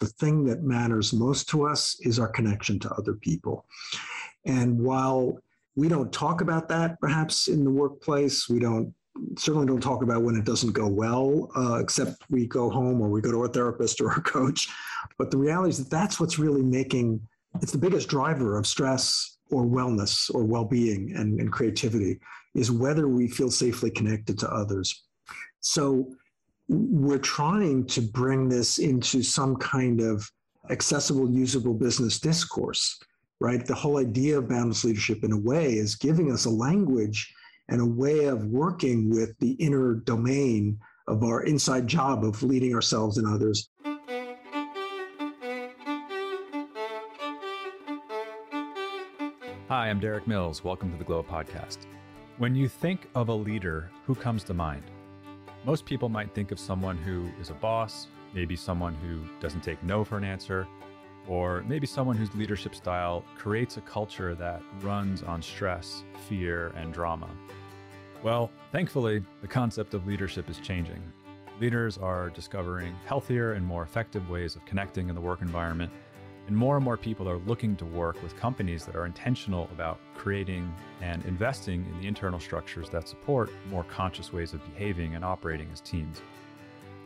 the thing that matters most to us is our connection to other people. And while we don't talk about that perhaps in the workplace, we don't certainly don't talk about when it doesn't go well, uh, except we go home or we go to a therapist or a coach. But the reality is that that's what's really making it's the biggest driver of stress or wellness or well-being and, and creativity is whether we feel safely connected to others. So we're trying to bring this into some kind of accessible, usable business discourse, right? The whole idea of boundless leadership, in a way, is giving us a language and a way of working with the inner domain of our inside job of leading ourselves and others. Hi, I'm Derik Mills. Welcome to the Glow Podcast. When you think of a leader, who comes to mind? Most people might think of someone who is a boss, maybe someone who doesn't take no for an answer, or maybe someone whose leadership style creates a culture that runs on stress, fear, and drama. Well, thankfully, the concept of leadership is changing. Leaders are discovering healthier and more effective ways of connecting in the work environment and more and more people are looking to work with companies that are intentional about creating and investing in the internal structures that support more conscious ways of behaving and operating as teams.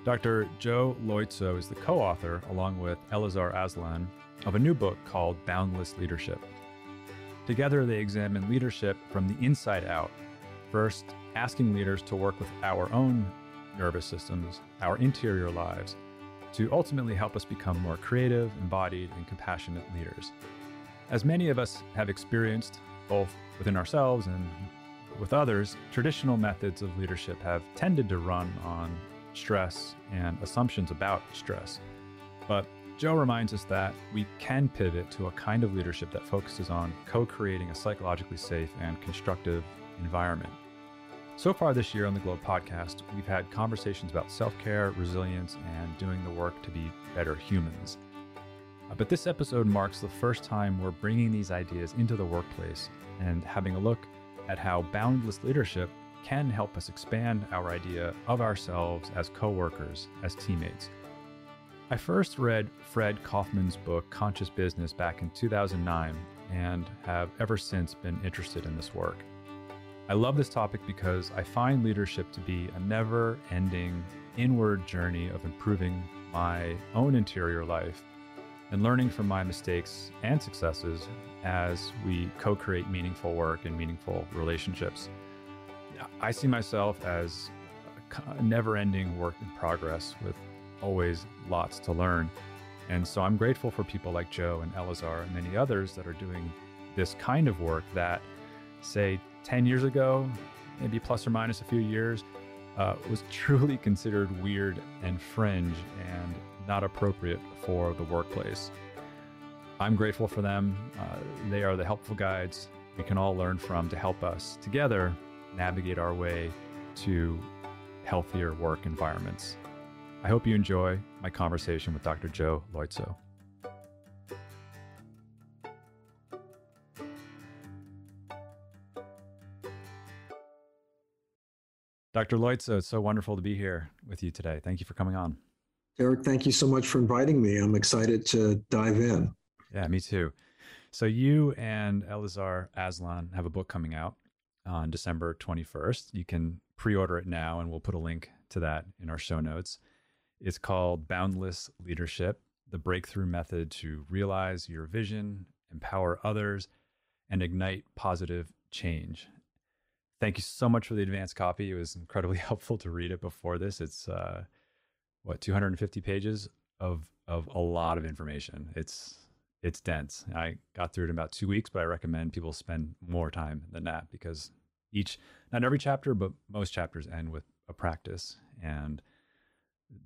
Dr. Joe Loizzo is the co author, along with Elazar Aslan, of a new book called Boundless Leadership. Together, they examine leadership from the inside out, first, asking leaders to work with our own nervous systems, our interior lives, to ultimately help us become more creative, embodied, and compassionate leaders. As many of us have experienced, both within ourselves and with others, traditional methods of leadership have tended to run on stress and assumptions about stress. But Joe reminds us that we can pivot to a kind of leadership that focuses on co creating a psychologically safe and constructive environment. So far this year on the Globe podcast, we've had conversations about self care, resilience, and doing the work to be better humans. Uh, but this episode marks the first time we're bringing these ideas into the workplace and having a look at how boundless leadership can help us expand our idea of ourselves as coworkers, as teammates. I first read Fred Kofman's book Conscious Business back in 2009 and have ever since been interested in this work. I love this topic because I find leadership to be a never ending inward journey of improving my own interior life and learning from my mistakes and successes as we co create meaningful work and meaningful relationships. I see myself as a never ending work in progress with always lots to learn. And so I'm grateful for people like Joe and Elazar and many others that are doing this kind of work that say 10 years ago, maybe plus or minus a few years, uh, was truly considered weird and fringe and not appropriate for the workplace. I'm grateful for them. Uh, they are the helpful guides we can all learn from to help us together navigate our way to healthier work environments. I hope you enjoy my conversation with Dr. Joe Loizzo. Dr. Loizzo, it's so wonderful to be here with you today. Thank you for coming on. Eric, thank you so much for inviting me. I'm excited to dive in. Yeah, me too. So, you and Elazar Aslan have a book coming out on December 21st. You can pre order it now, and we'll put a link to that in our show notes. It's called Boundless Leadership The Breakthrough Method to Realize Your Vision, Empower Others, and Ignite Positive Change thank you so much for the advanced copy. It was incredibly helpful to read it before this. It's uh, what 250 pages of of a lot of information. It's it's dense. I got through it in about two weeks, but I recommend people spend more time than that because each, not every chapter, but most chapters end with a practice, and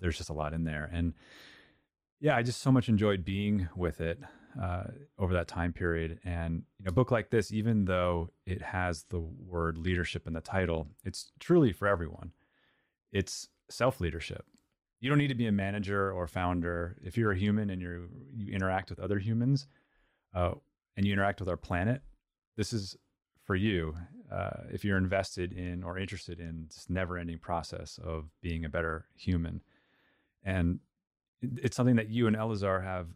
there's just a lot in there. And yeah, I just so much enjoyed being with it uh, over that time period. And you know, a book like this, even though it has the word leadership in the title, it's truly for everyone. It's self leadership. You don't need to be a manager or founder. If you're a human and you you interact with other humans, uh, and you interact with our planet, this is for you. Uh, if you're invested in or interested in this never-ending process of being a better human, and it's something that you and Elazar have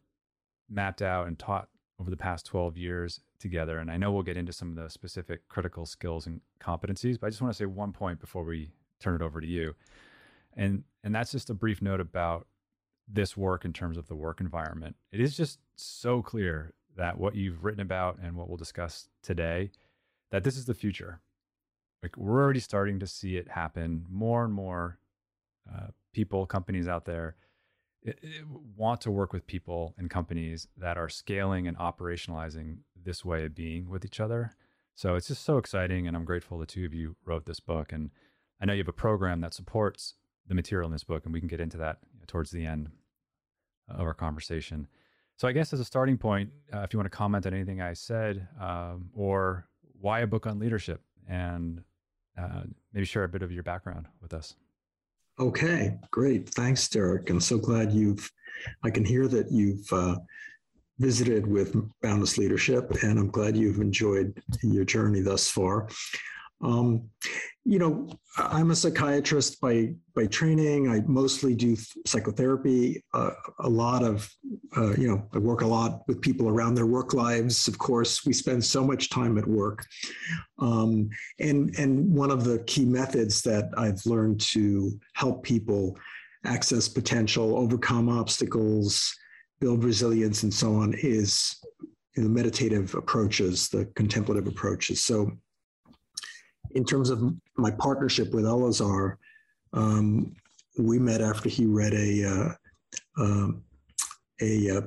mapped out and taught over the past 12 years together. And I know we'll get into some of the specific critical skills and competencies, but I just want to say one point before we turn it over to you. And and that's just a brief note about this work in terms of the work environment. It is just so clear that what you've written about and what we'll discuss today that this is the future. Like we're already starting to see it happen more and more uh, people, companies out there want to work with people and companies that are scaling and operationalizing this way of being with each other. So it's just so exciting. And I'm grateful the two of you wrote this book. And I know you have a program that supports the material in this book, and we can get into that towards the end of our conversation. So I guess as a starting point, uh, if you want to comment on anything I said, um, or why a book on leadership, and uh, maybe share a bit of your background with us. Okay, great. Thanks, Derik. I'm so glad you've, I can hear that you've uh, visited with Boundless Leadership, and I'm glad you've enjoyed your journey thus far. Um, you know, I'm a psychiatrist by by training. I mostly do psychotherapy. Uh, a lot of, uh, you know, I work a lot with people around their work lives. Of course, we spend so much time at work, um, and and one of the key methods that I've learned to help people access potential, overcome obstacles, build resilience, and so on is the meditative approaches, the contemplative approaches. So in terms of my partnership with Elazar, um, we met after he read a uh, uh, a uh,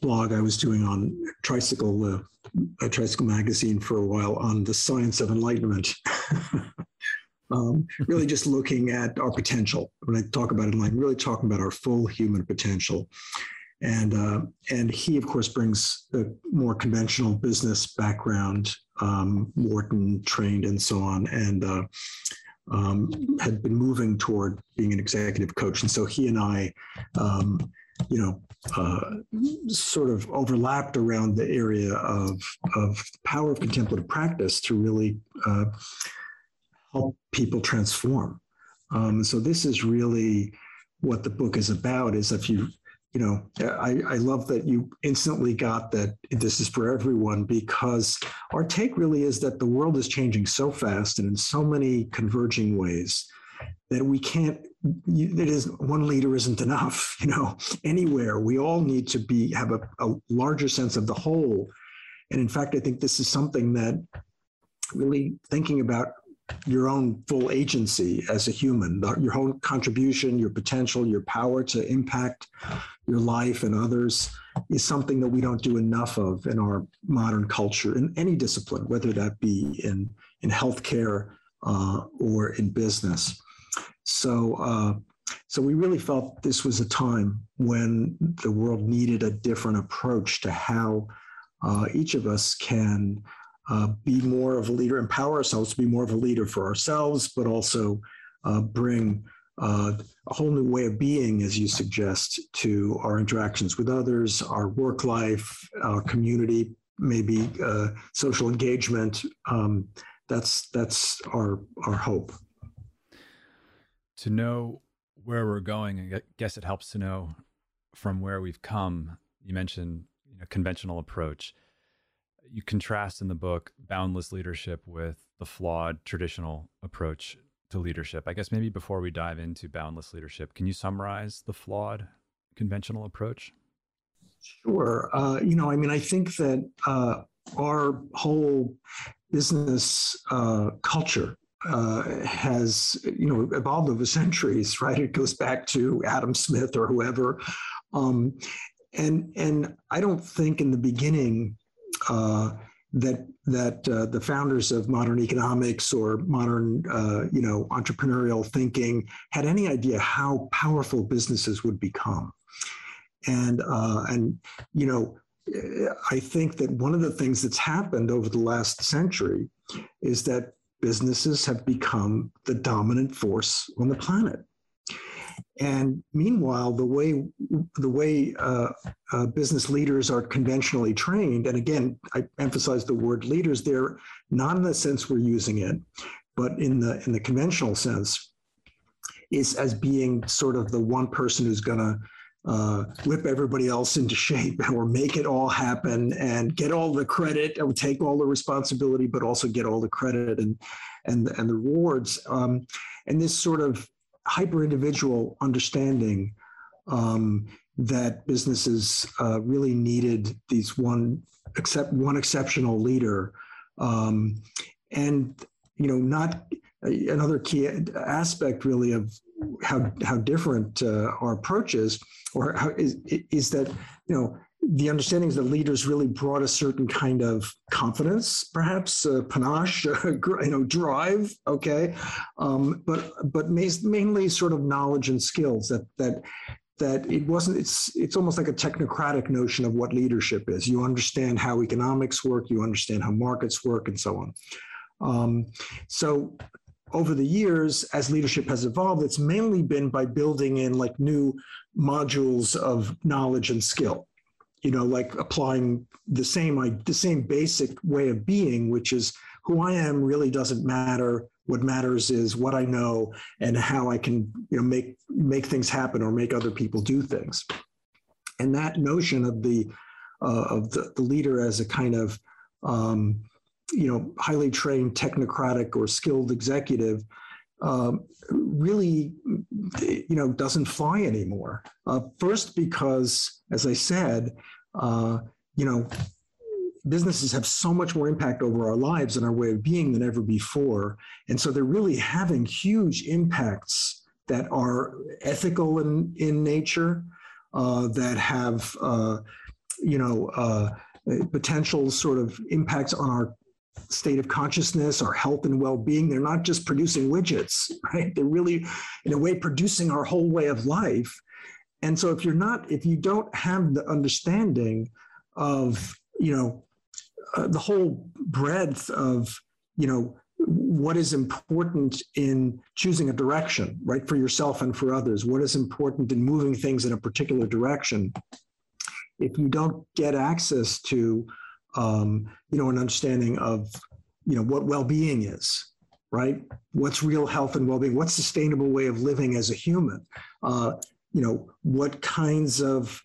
blog I was doing on tricycle uh, a tricycle magazine for a while on the science of enlightenment. um, really, just looking at our potential. When I talk about enlightenment, really talking about our full human potential. And uh, and he, of course, brings a more conventional business background um, Wharton trained and so on, and uh, um, had been moving toward being an executive coach. And so he and I, um, you know, uh, sort of overlapped around the area of, of power of contemplative practice to really uh, help people transform. Um, so this is really what the book is about is if you you know, I, I love that you instantly got that this is for everyone because our take really is that the world is changing so fast and in so many converging ways that we can't it is one leader isn't enough you know anywhere. We all need to be have a, a larger sense of the whole. And in fact i think this is something that really thinking about your own full agency as a human, your own contribution, your potential, your power to impact your life and others is something that we don't do enough of in our modern culture in any discipline, whether that be in, in healthcare uh, or in business. So, uh, so we really felt this was a time when the world needed a different approach to how uh, each of us can uh, be more of a leader, empower ourselves to be more of a leader for ourselves, but also uh, bring uh, a whole new way of being, as you suggest, to our interactions with others, our work life, our community, maybe uh, social engagement. Um, that's that's our our hope. To know where we're going, I guess it helps to know from where we've come. You mentioned you know, conventional approach you contrast in the book boundless leadership with the flawed traditional approach to leadership. I guess maybe before we dive into boundless leadership, can you summarize the flawed conventional approach? Sure. Uh, you know, I mean, I think that uh, our whole business uh, culture uh, has, you know, evolved over centuries, right? It goes back to Adam Smith or whoever. Um, and, and I don't think in the beginning that that uh, the founders of modern economics or modern uh, you know entrepreneurial thinking had any idea how powerful businesses would become. And uh, and you know i think that one of the things that's happened over the last century is that businesses have become the dominant force on the planet and meanwhile, the way the way uh, uh, business leaders are conventionally trained, and again, I emphasize the word leaders there, not in the sense we're using it, but in the in the conventional sense, is as being sort of the one person who's going to uh, whip everybody else into shape or make it all happen and get all the credit or take all the responsibility, but also get all the credit and and and the rewards. Um, and this sort of hyper individual understanding um, that businesses uh, really needed these one except one exceptional leader. Um, and you know not another key aspect really of how how different uh, our approach is or how is is that you know the understanding is that leaders really brought a certain kind of confidence, perhaps uh, panache, uh, you know, drive. Okay, um, but but mainly sort of knowledge and skills that that that it wasn't it's it's almost like a technocratic notion of what leadership is. You understand how economics work you understand how markets work and so on. Um, so over the years as leadership has evolved it's mainly been by building in like new modules of knowledge and skill you know like applying the same the same basic way of being which is who i am really doesn't matter what matters is what I know and how I can, you know, make make things happen or make other people do things. And that notion of the uh, of the, the leader as a kind of um, you know highly trained technocratic or skilled executive um, really you know doesn't fly anymore. Uh, first because, as I said, uh, you know businesses have so much more impact over our lives and our way of being than ever before. And so they're really having huge impacts that are ethical in, in nature, uh, that have, uh, you know, uh, potential sort of impacts on our state of consciousness, our health and well-being. They're not just producing widgets, right? They're really, in a way, producing our whole way of life. And so if you're not, if you don't have the understanding of, you know, uh, the whole breadth of you know what is important in choosing a direction right for yourself and for others what is important in moving things in a particular direction if you don't get access to um, you know an understanding of you know what well-being is right? What's real health and well-being? What's sustainable way of living as a human? Uh, you know what kinds of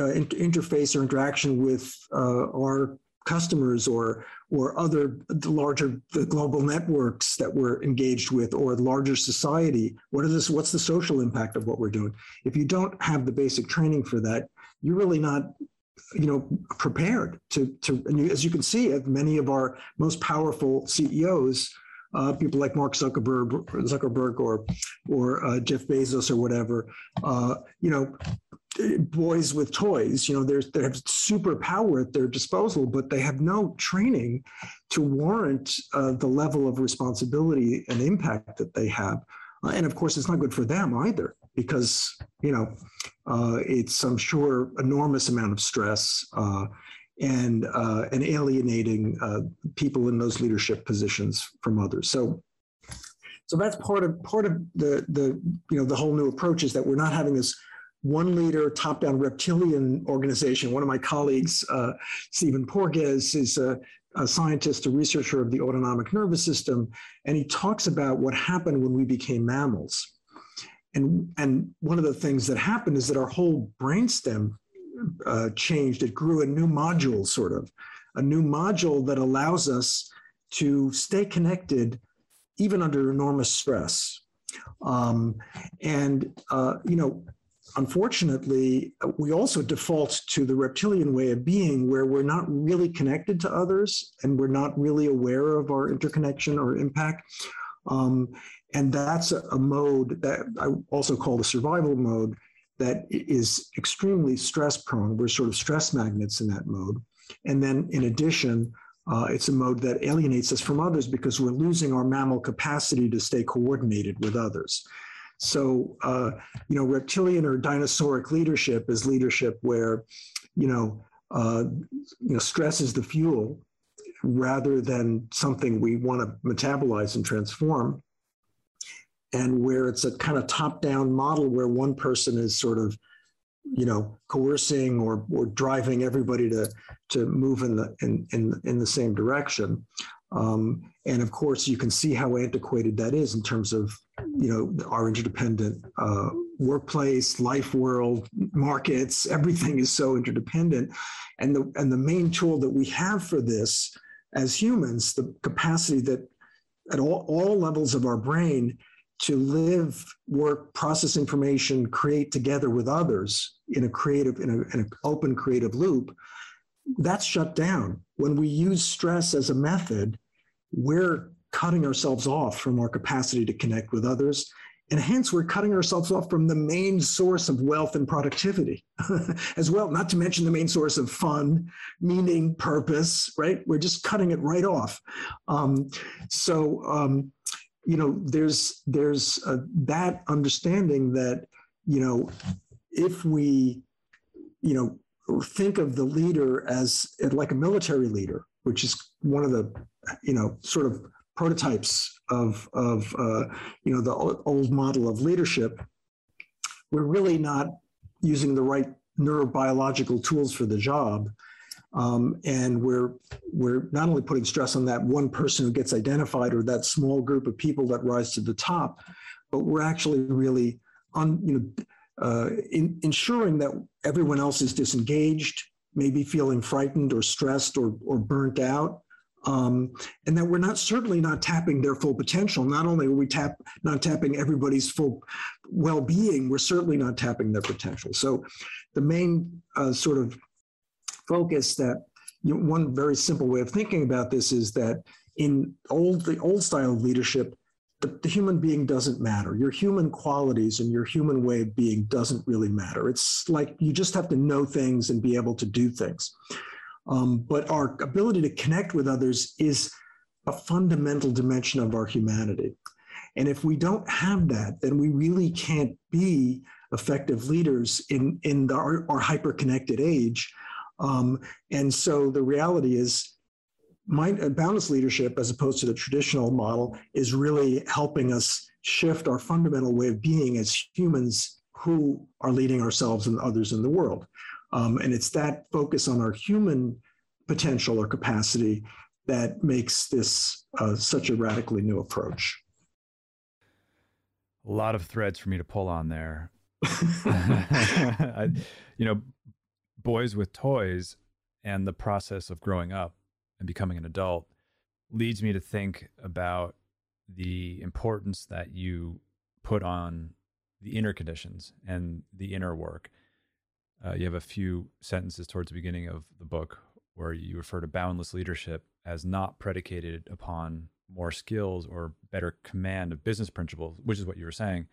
uh, interface or interaction with uh, our customers or or other the larger the global networks that we're engaged with or larger society what is this what's the social impact of what we're doing? If you don't have the basic training for that you're really not you know prepared to to and you, as you can see many of our most powerful ceos uh, people like Mark Zuckerberg, Zuckerberg or or uh, Jeff Bezos or whatever, uh, you know, boys with toys. You know, there's they have super power at their disposal, but they have no training to warrant uh, the level of responsibility and impact that they have. Uh, and of course, it's not good for them either, because you know uh, it's I'm sure enormous amount of stress and uh, and alienating uh, people in those leadership positions from others. So. So that's part of part of the the you know the whole new approach is that we're not having this one leader top down reptilian organization. One of my colleagues, uh, Stephen Porges, is a, a, scientist, a researcher of the autonomic nervous system, and he talks about what happened when we became mammals. And, and one of the things that happened is that our whole brainstem uh, changed. It grew a new module, sort of, a new module that allows us to stay connected even under enormous stress. Um, and, uh, you know, unfortunately, we also default to the reptilian way of being where we're not really connected to others and we're not really aware of our interconnection or impact. Um, and that's a, a, mode that I also call the survival mode that is extremely stress prone. We're sort of stress magnets in that mode. And then in addition, uh, it's a mode that alienates us from others because we're losing our mammal capacity to stay coordinated with others. So, uh, you know, reptilian or dinosauric leadership is leadership where, you know, uh, you know, stress is the fuel rather than something we want to metabolize and transform. And where it's a kind of top-down model where one person is sort of, you know, coercing or, or driving everybody to to move in the in in, in the same direction. Um, and of course, you can see how antiquated that is in terms of you know our interdependent uh, workplace, life world, markets, everything is so interdependent. And the, and the main tool that we have for this as humans, the capacity that at all, all levels of our brain to live, work, process information, create together with others in a creative, in, a, in an open creative loop, that's shut down. When we use stress as a method, we're cutting ourselves off from our capacity to connect with others. And hence, we're cutting ourselves off from the main source of wealth and productivity as well, not to mention the main source of fun, meaning, purpose, right? We're just cutting it right off. Um, so, um, you know, there's, there's that understanding that, you know, if we, you know, think of the leader as like a military leader, which is one of the, you know, sort of prototypes of, of uh, you know, the old model of leadership, we're really not using the right neurobiological tools for the job. Um, and we're we're not only putting stress on that one person who gets identified or that small group of people that rise to the top, but we're actually really on you know uh, in, ensuring that everyone else is disengaged, maybe feeling frightened or stressed or or burnt out, um, and that we're not certainly not tapping their full potential. Not only are we tap not tapping everybody's full well-being, we're certainly not tapping their potential. So, the main uh, sort of focus that you know, one very simple way of thinking about this is that in old the old style of leadership, the, the human being doesn't matter. Your human qualities and your human way of being doesn't really matter. It's like you just have to know things and be able to do things. Um, but our ability to connect with others is a fundamental dimension of our humanity. And if we don't have that, then we really can't be effective leaders in, in the, our, our hyper connected age. Um, and so the reality is, mind, uh, boundless leadership, as opposed to the traditional model, is really helping us shift our fundamental way of being as humans who are leading ourselves and others in the world. Um, and it's that focus on our human potential or capacity that makes this uh, such a radically new approach. A lot of threads for me to pull on there. I, you know, boys with toys and the process of growing up and becoming an adult leads me to think about the importance that you put on the inner conditions and the inner work. Uh, you have a few sentences towards the beginning of the book where you refer to boundless leadership as not predicated upon more skills or better command of business principles, which is what you were saying,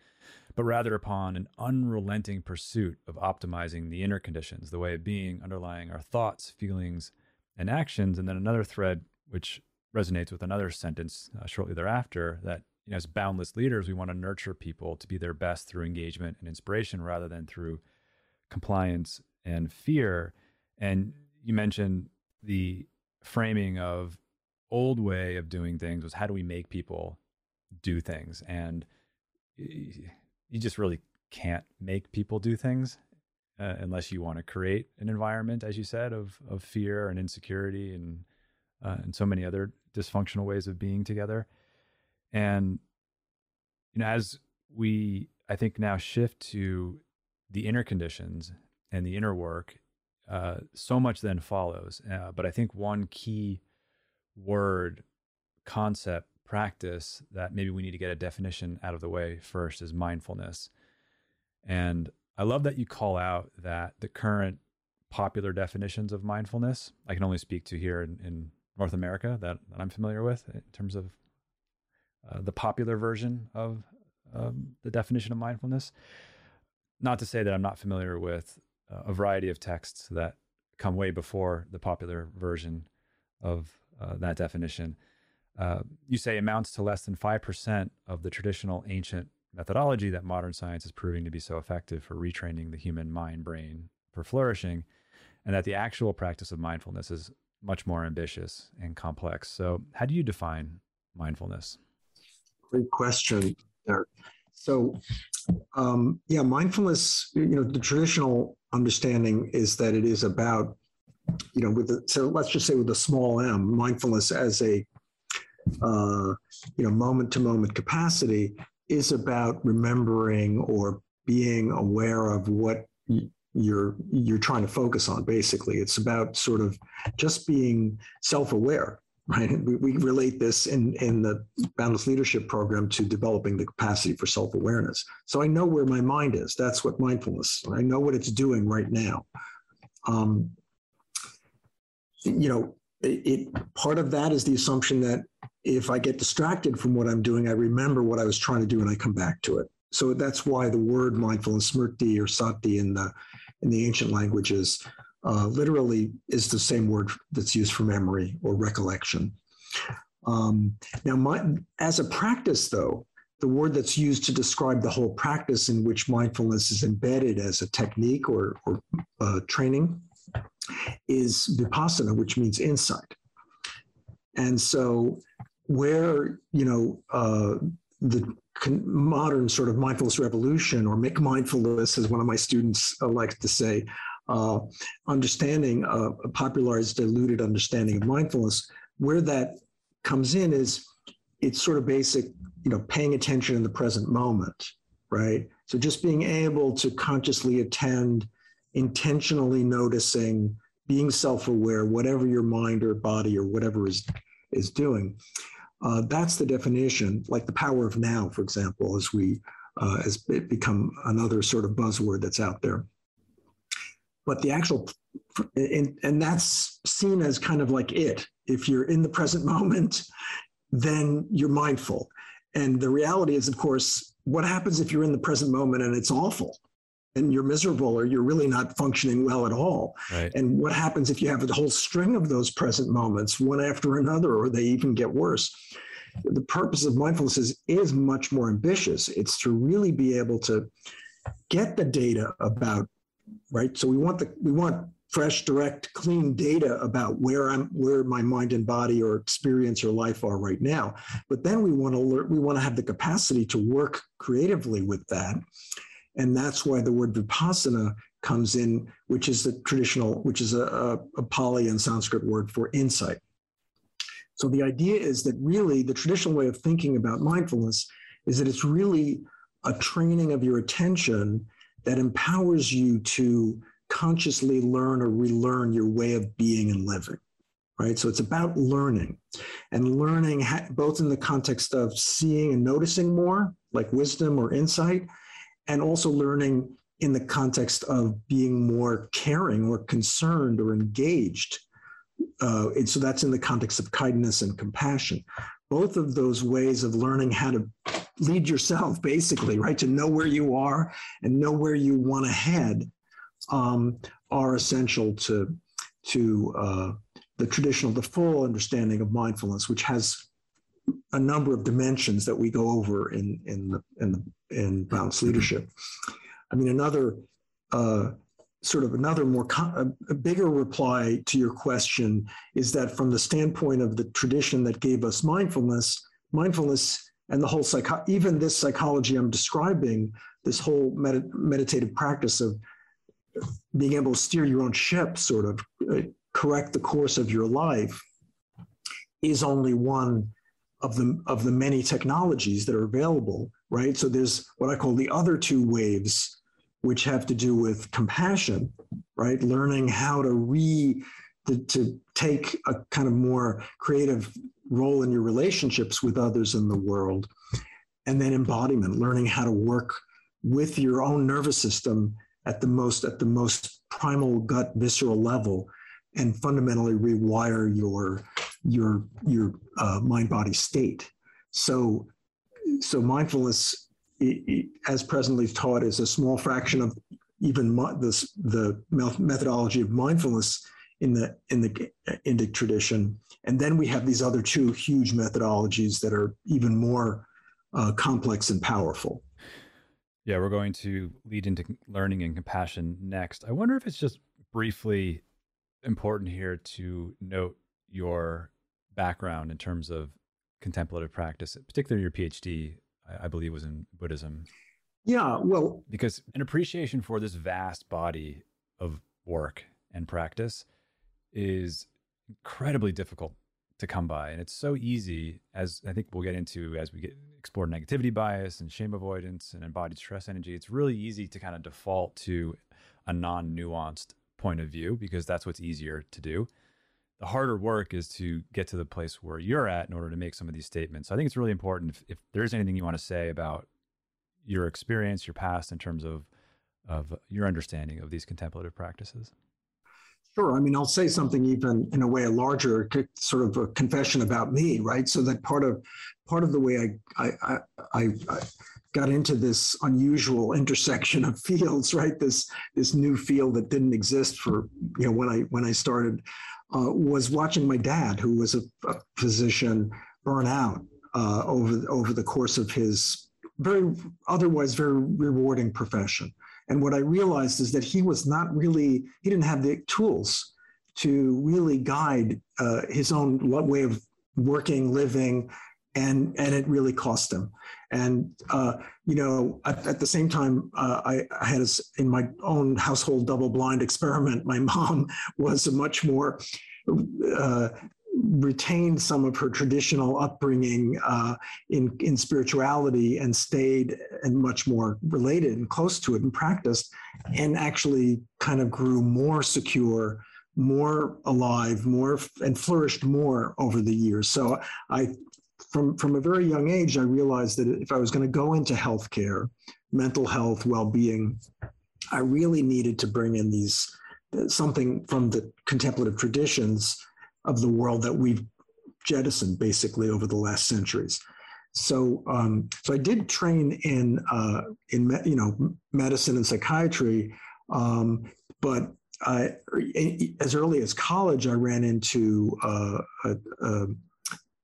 but rather upon an unrelenting pursuit of optimizing the inner conditions, the way of being underlying our thoughts, feelings, and actions. And then another thread, which resonates with another sentence uh, shortly thereafter, that you know, as boundless leaders, we want to nurture people to be their best through engagement and inspiration rather than through compliance and fear. And you mentioned the framing of old way of doing things was how do we make people do things and you just really can't make people do things uh, unless you want to create an environment as you said of of fear and insecurity and uh, and so many other dysfunctional ways of being together and you know as we i think now shift to the inner conditions and the inner work, uh, so much then follows. Uh, but I think one key word, concept, practice that maybe we need to get a definition out of the way first is mindfulness. And I love that you call out that the current popular definitions of mindfulness, I can only speak to here in, in North America that, that, I'm familiar with in terms of uh, the popular version of um, the definition of mindfulness not to say that I'm not familiar with uh, a variety of texts that come way before the popular version of uh, that definition. Uh, you say amounts to less than 5% of the traditional ancient methodology that modern science is proving to be so effective for retraining the human mind brain for flourishing, and that the actual practice of mindfulness is much more ambitious and complex. So, how do you define mindfulness? Great question, Derik. So, um, yeah, mindfulness, you know, the traditional understanding is that it is about, you know, with the, so let's just say with a small m, mindfulness as a, uh, you know, moment to moment capacity is about remembering or being aware of what you're you're trying to focus on basically. It's about sort of just being self-aware right? We, we relate this in in the boundless leadership program to developing the capacity for self-awareness. So i know where my mind is. That's what mindfulness i know what it's doing right now. Um, you know it, part of that is the assumption that if i get distracted from what i'm doing i remember what i was trying to do and i come back to it so that's why the word mindfulness, smrti or sati in the in the ancient languages, uh, literally is the same word that's used for memory or recollection. Um, now, my, as a practice, though, the word that's used to describe the whole practice in which mindfulness is embedded as a technique or, or uh, training is vipassana, which means insight. And so, where you know uh, the modern sort of mindfulness revolution, or McMindfulness, as one of my students uh, likes to say, uh, understanding, uh, a popularized, diluted understanding of mindfulness, where that comes in is it's sort of basic, you know, paying attention in the present moment, right? So just being able to consciously attend, intentionally noticing, being self-aware, whatever your mind or body or whatever is is doing. Uh, that's the definition, like the power of now, for example, as we uh, as it become another sort of buzzword that's out there. But the actual, and, and that's seen as kind of like it. If you're in the present moment, then you're mindful. And the reality is, of course, what happens if you're in the present moment and it's awful? And you're miserable or you're really not functioning well at all. Right. And what happens if you have a whole string of those present moments, one after another, or they even get worse? The purpose of mindfulness is, is much more ambitious. It's to really be able to get the data about, right? So we want the we want fresh, direct, clean data about where I'm, where my mind and body or experience or life are right now. But then we want to learn, we want to have the capacity to work creatively with that and that's why the word vipassana comes in, which is the traditional, which is a, a, Pali and Sanskrit word for insight. So the idea is that really the traditional way of thinking about mindfulness is that it's really a training of your attention that empowers you to consciously learn or relearn your way of being and living right so it's about learning and learning both in the context of seeing and noticing more like wisdom or insight and also learning in the context of being more caring or concerned or engaged. Uh, and so that's in the context of kindness and compassion. Both of those ways of learning how to lead yourself, basically, right, to know where you are and know where you want to head, um, are essential to to uh, the traditional, the full understanding of mindfulness, which has a number of dimensions that we go over in in the in the in boundless leadership. I mean, another uh, sort of another more con- a bigger reply to your question is that from the standpoint of the tradition that gave us mindfulness, mindfulness and the whole psycho- even this psychology I'm describing, this whole med- meditative practice of being able to steer your own ship, sort of uh, correct the course of your life, is only one of the of the many technologies that are available right? So there's what i call the other two waves which have to do with compassion right? Learning how to re to, to take a kind of more creative role in your relationships with others in the world. And then embodiment learning how to work with your own nervous system at the most at the most primal gut visceral level and fundamentally rewire your your your uh, mind body state. So so mindfulness, it, it, as presently taught, is a small fraction of even this the methodology of mindfulness in the in the Indic tradition. And then we have these other two huge methodologies that are even more uh, complex and powerful. Yeah, we're going to lead into learning and compassion next. I wonder if it's just briefly important here to note your background in terms of contemplative practice, particularly your PhD, I, I believe was in Buddhism. Yeah, well, because an appreciation for this vast body of work and practice is incredibly difficult to come by. And it's so easy, as I think we'll get into as we get explore negativity bias and shame avoidance and embodied stress energy. It's really easy to kind of default to a non-nuanced point of view because that's what's easier to do. The harder work is to get to the place where you're at in order to make some of these statements. So I think it's really important if, if there's anything you want to say about your experience, your past in terms of of your understanding of these contemplative practices. Sure. I mean, I'll say something even in a way a larger sort of a confession about me, right? So that part of part of the way I I, I, I got into this unusual intersection of fields, right? This this new field that didn't exist for you know when I when I started uh, was watching my dad, who was a, a physician, burn out uh, over over the course of his very otherwise very rewarding profession. And what I realized is that he was not really, he didn't have the tools to really guide uh, his own way of working, living, and and it really cost him. And uh, you know, at, at, the same time, uh, I, I, had a, in my own household double-blind experiment. My mom was a much more uh, retained some of her traditional upbringing uh, in, in spirituality and stayed and much more related and close to it and practiced and actually kind of grew more secure more alive more and flourished more over the years so i from from a very young age i realized that if i was going to go into healthcare mental health well-being i really needed to bring in these something from the contemplative traditions of the world that we've jettisoned basically over the last centuries. So, um, so I did train in uh, in you know medicine and psychiatry, um, but I, as early as college, I ran into uh,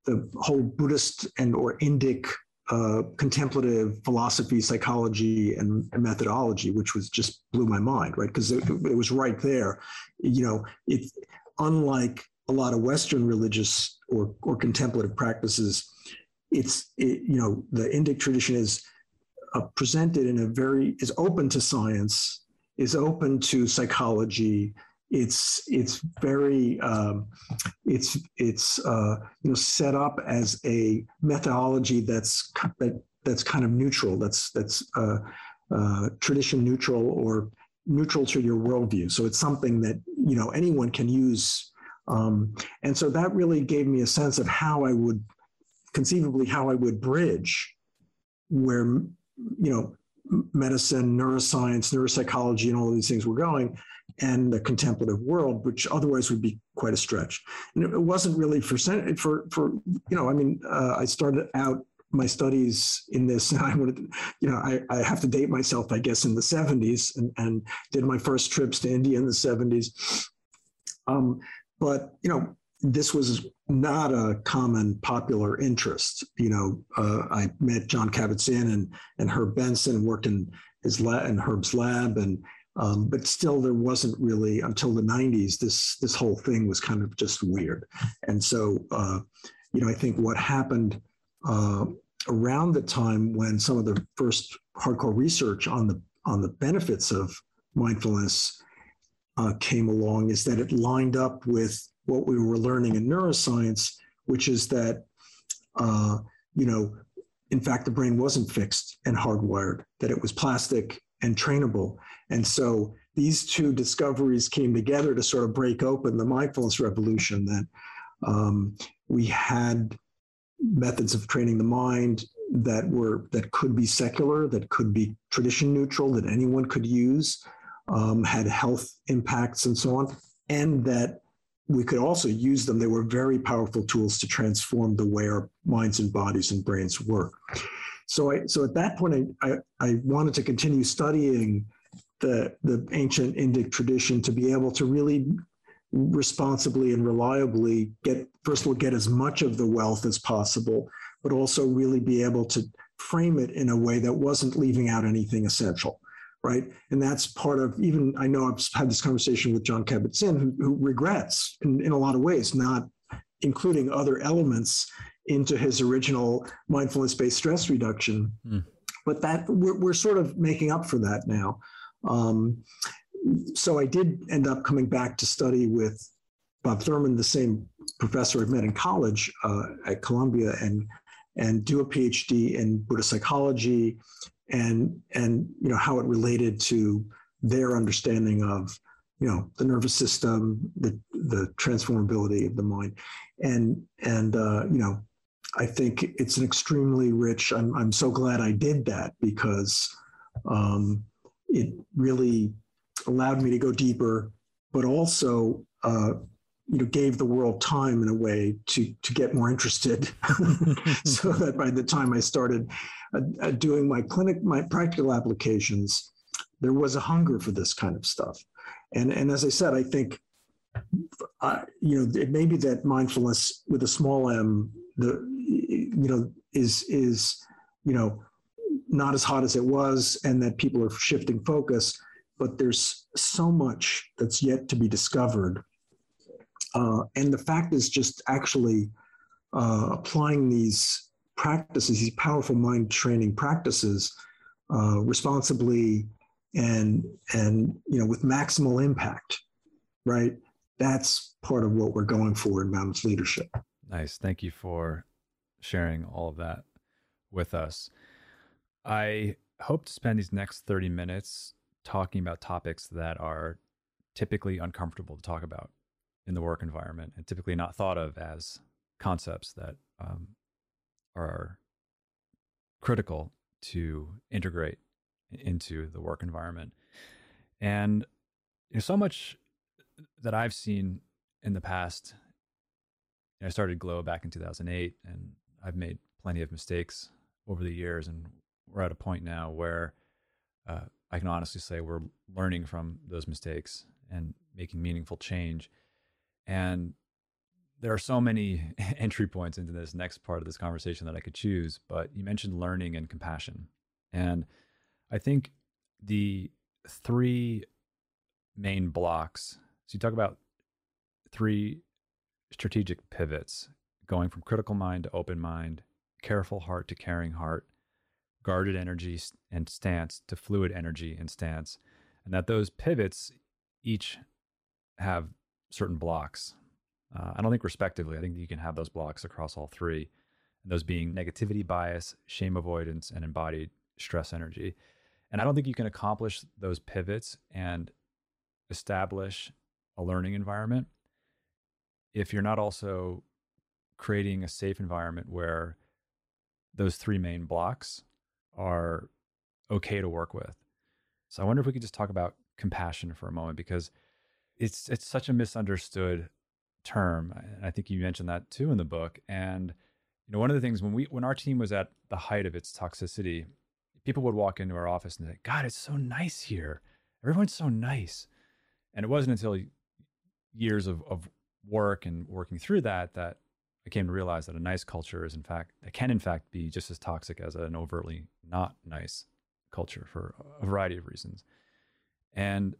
the whole Buddhist and or Indic uh, contemplative philosophy, psychology, and, methodology, which was just blew my mind, right? Because it, it, was right there. You know, it unlike a lot of Western religious or, or contemplative practices, it's, it, you know, the Indic tradition is uh, presented in a very, is open to science, is open to psychology. It's, it's very, um, it's, it's, uh, you know, set up as a methodology that's, that, that's kind of neutral, that's, that's uh, uh tradition neutral or neutral to your worldview. So it's something that, you know, anyone can use um, and so that really gave me a sense of how I would conceivably how I would bridge where you know medicine, neuroscience, neuropsychology, and all of these things were going, and the contemplative world, which otherwise would be quite a stretch. And it wasn't really for for for you know I mean uh, I started out my studies in this and i wanted you know I, I have to date myself i guess in the 70s and, and did my first trips to india in the 70s um, but you know this was not a common popular interest. You know, uh, I met John Kabat-Zinn and and Herb Benson worked in his lab in Herb's lab, and um, but still there wasn't really until the '90s. This this whole thing was kind of just weird, and so uh, you know I think what happened uh, around the time when some of the first hardcore research on the on the benefits of mindfulness uh, came along is that it lined up with what we were learning in neuroscience, which is that, uh, you know, in fact, the brain wasn't fixed and hardwired, that it was plastic and trainable. And so these two discoveries came together to sort of break open the mindfulness revolution that um, we had methods of training the mind that were that could be secular that could be tradition neutral that anyone could use um, had health impacts and so on, and that we could also use them. They were very powerful tools to transform the way our minds and bodies and brains work. So, I, so at that point, I, I, I wanted to continue studying the, the ancient Indic tradition to be able to really responsibly and reliably get, first of all, get as much of the wealth as possible, but also really be able to frame it in a way that wasn't leaving out anything essential right? And that's part of even I know I've had this conversation with John Kabat-Zinn, who, who regrets in, in a lot of ways not including other elements into his original mindfulness-based stress reduction. Mm. But that we're, we're sort of making up for that now. Um, so I did end up coming back to study with Bob Thurman, the same professor I've met in college uh, at Columbia, and and do a PhD in Buddhist psychology, and and you know how it related to their understanding of you know the nervous system, the the transformability of the mind, and and uh, you know I think it's an extremely rich. I'm I'm so glad I did that because um, it really allowed me to go deeper, but also uh, you know gave the world time in a way to to get more interested, so that by the time I started uh, uh, doing my clinic, my practical applications, there was a hunger for this kind of stuff, and and as I said, I think. Uh, you know, it may be that mindfulness with a small m, the you know, is is you know not as hot as it was, and that people are shifting focus. But there's so much that's yet to be discovered, uh, and the fact is just actually uh, applying these practices, these powerful mind training practices, uh, responsibly and and you know with maximal impact, right? That's part of what we're going for in Boundless Leadership. Nice. Thank you for sharing all of that with us. I hope to spend these next 30 minutes talking about topics that are typically uncomfortable to talk about in the work environment and typically not thought of as concepts that um, are critical to integrate into the work environment. And you know, so much that I've seen in the past. I started Glo back in 2008, and I've made plenty of mistakes over the years, and we're at a point now where uh, I can honestly say we're learning from those mistakes and making meaningful change. And there are so many entry points into this next part of this conversation that I could choose, but you mentioned learning and compassion. And I think the three main blocks, so you talk about three strategic pivots going from critical mind to open mind, careful heart to caring heart, guarded energy and stance to fluid energy and stance, and that those pivots each have certain blocks. Uh, I don't think respectively. I think you can have those blocks across all three, and those being negativity bias, shame avoidance, and embodied stress energy. And I don't think you can accomplish those pivots and establish a learning environment if you're not also creating a safe environment where those three main blocks are okay to work with. So I wonder if we could just talk about compassion for a moment because it's it's such a misunderstood term. I think you mentioned that too in the book. And you know, one of the things when we when our team was at the height of its toxicity, people would walk into our office and say, "God, it's so nice here. Everyone's so nice." And it wasn't until years of, of work and working through that that I came to realize that a nice culture is in fact that can in fact be just as toxic as an overtly not nice culture for a variety of reasons. And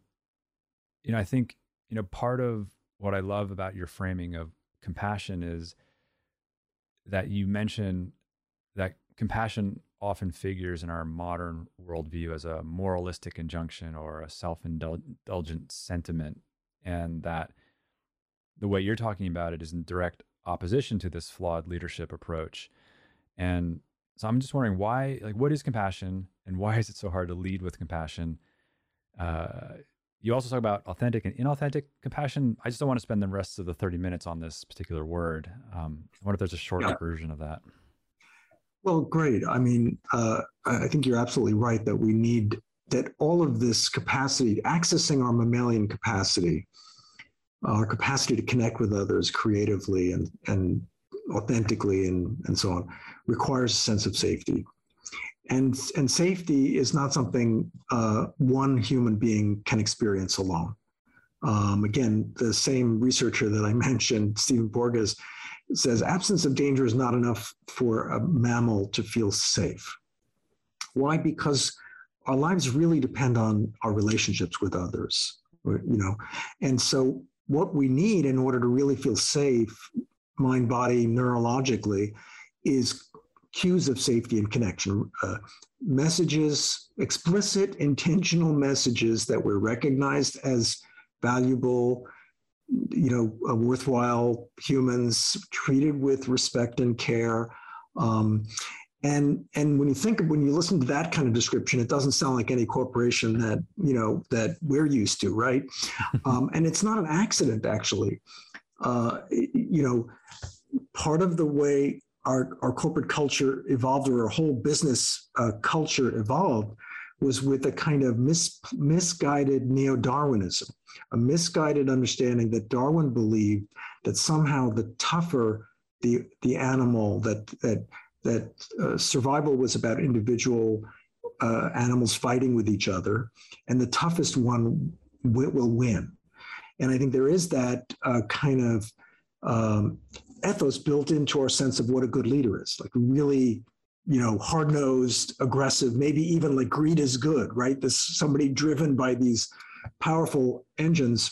you know, I think you know part of what I love about your framing of compassion is that you mention that compassion often figures in our modern worldview as a moralistic injunction or a self-indulgent sentiment, and that the way you're talking about it is in direct opposition to this flawed leadership approach. And so I'm just wondering why, like, what is compassion and why is it so hard to lead with compassion? Uh, you also talk about authentic and inauthentic compassion. I just don't want to spend the rest of the 30 minutes on this particular word. Um, I wonder if there's a shorter yeah. version of that. Well, great. I mean, uh, I think you're absolutely right that we need that all of this capacity, accessing our mammalian capacity, our capacity to connect with others creatively and, and authentically and, and so on requires a sense of safety. And, and safety is not something uh, one human being can experience alone. Um, again, the same researcher that I mentioned, Stephen Porges, says absence of danger is not enough for a mammal to feel safe. Why? Because our lives really depend on our relationships with others, you know, and so what we need in order to really feel safe, mind, body, neurologically, is cues of safety and connection. Uh, messages, explicit, intentional messages that we're recognized as valuable, you know, uh, worthwhile humans treated with respect and care. Um, and and when you think of when you listen to that kind of description, it doesn't sound like any corporation that you know that we're used to, right? um, and it's not an accident, actually. Uh, you know, part of the way our, our corporate culture evolved or our whole business uh, culture evolved was with a kind of mis, misguided neo-Darwinism, a misguided understanding that Darwin believed that somehow the tougher the the animal that that that uh, survival was about individual uh, animals fighting with each other, and the toughest one will, will win. And I think there is that uh, kind of um, ethos built into our sense of what a good leader is, like really, you know, hard nosed, aggressive, maybe even like greed is good, right? This somebody driven by these powerful engines.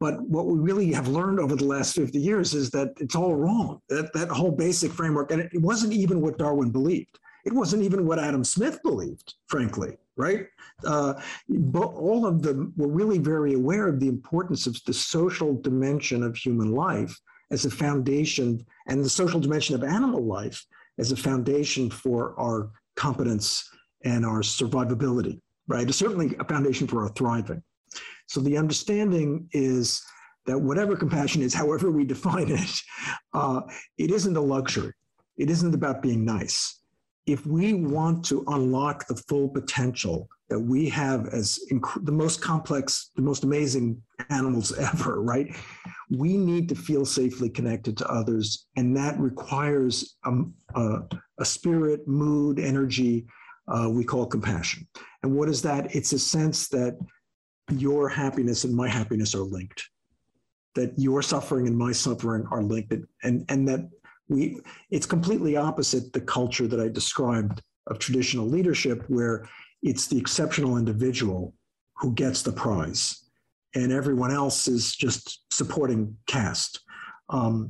But what we really have learned over the last 50 years is that it's all wrong. That, that whole basic framework, and it wasn't even what Darwin believed. It wasn't even what Adam Smith believed, frankly, right? Uh, but all of them were really very aware of the importance of the social dimension of human life as a foundation and the social dimension of animal life as a foundation for our competence and our survivability, right? It's certainly a foundation for our thriving. So the understanding is that whatever compassion is, however we define it, uh, it isn't a luxury. It isn't about being nice if we want to unlock the full potential that we have as inc- the most complex, the most amazing animals ever, right? We need to feel safely connected to others, and that requires um, a, a, spirit, mood, energy. Uh, we call compassion. And what is that? It's a sense that your happiness and my happiness are linked, that your suffering and my suffering are linked, and and that we it's completely opposite the culture that I described of traditional leadership, where it's the exceptional individual who gets the prize, and everyone else is just supporting cast. Um,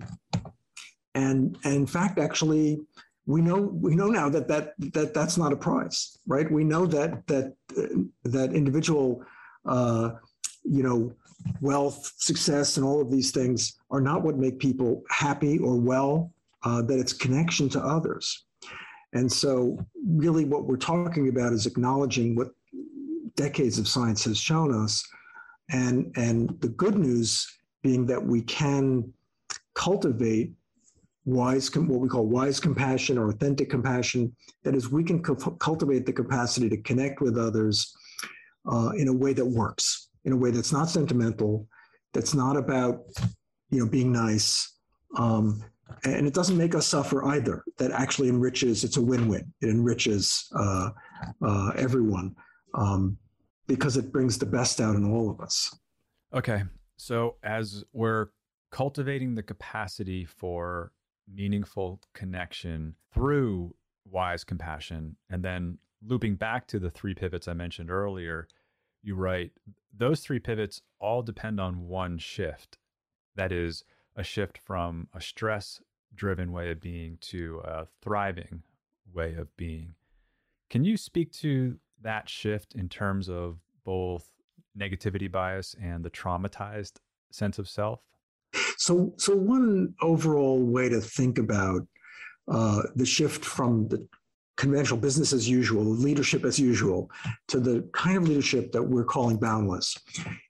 and, and in fact, actually, we know we know now that that that that's not a prize, right? We know that that uh, that individual, uh, you know, wealth, success, and all of these things are not what make people happy or well uh, that it's connection to others. And so, really, what we're talking about is acknowledging what decades of science has shown us. And, and the good news being that we can cultivate wise, what we call wise compassion or authentic compassion. That is, we can cultivate the capacity to connect with others uh, in a way that works, in a way that's not sentimental, that's not about you know being nice, um, and it doesn't make us suffer either. That actually enriches. It's a win-win. It enriches uh, uh, everyone um, because it brings the best out in all of us. Okay, so as we're cultivating the capacity for meaningful connection through wise compassion, and then looping back to the three pivots I mentioned earlier, you write those three pivots all depend on one shift. That is a shift from a stress driven way of being to a thriving way of being. Can you speak to that shift in terms of both negativity bias and the traumatized sense of self? So, so one overall way to think about uh, the shift from the conventional business as usual, leadership as usual, to the kind of leadership that we're calling boundless,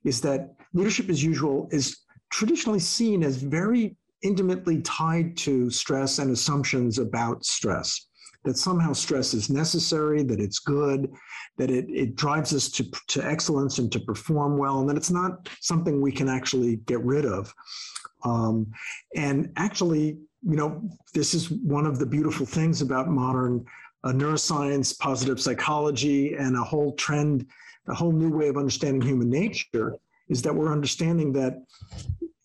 is that leadership as usual is traditionally seen as very intimately tied to stress and assumptions about stress. That somehow stress is necessary, that it's good, that it, it drives us to, to excellence and to perform well, and that it's not something we can actually get rid of. Um, and actually, you know, this is one of the beautiful things about modern neuroscience, positive psychology, and a whole trend, a whole new way of understanding human nature is that we're understanding that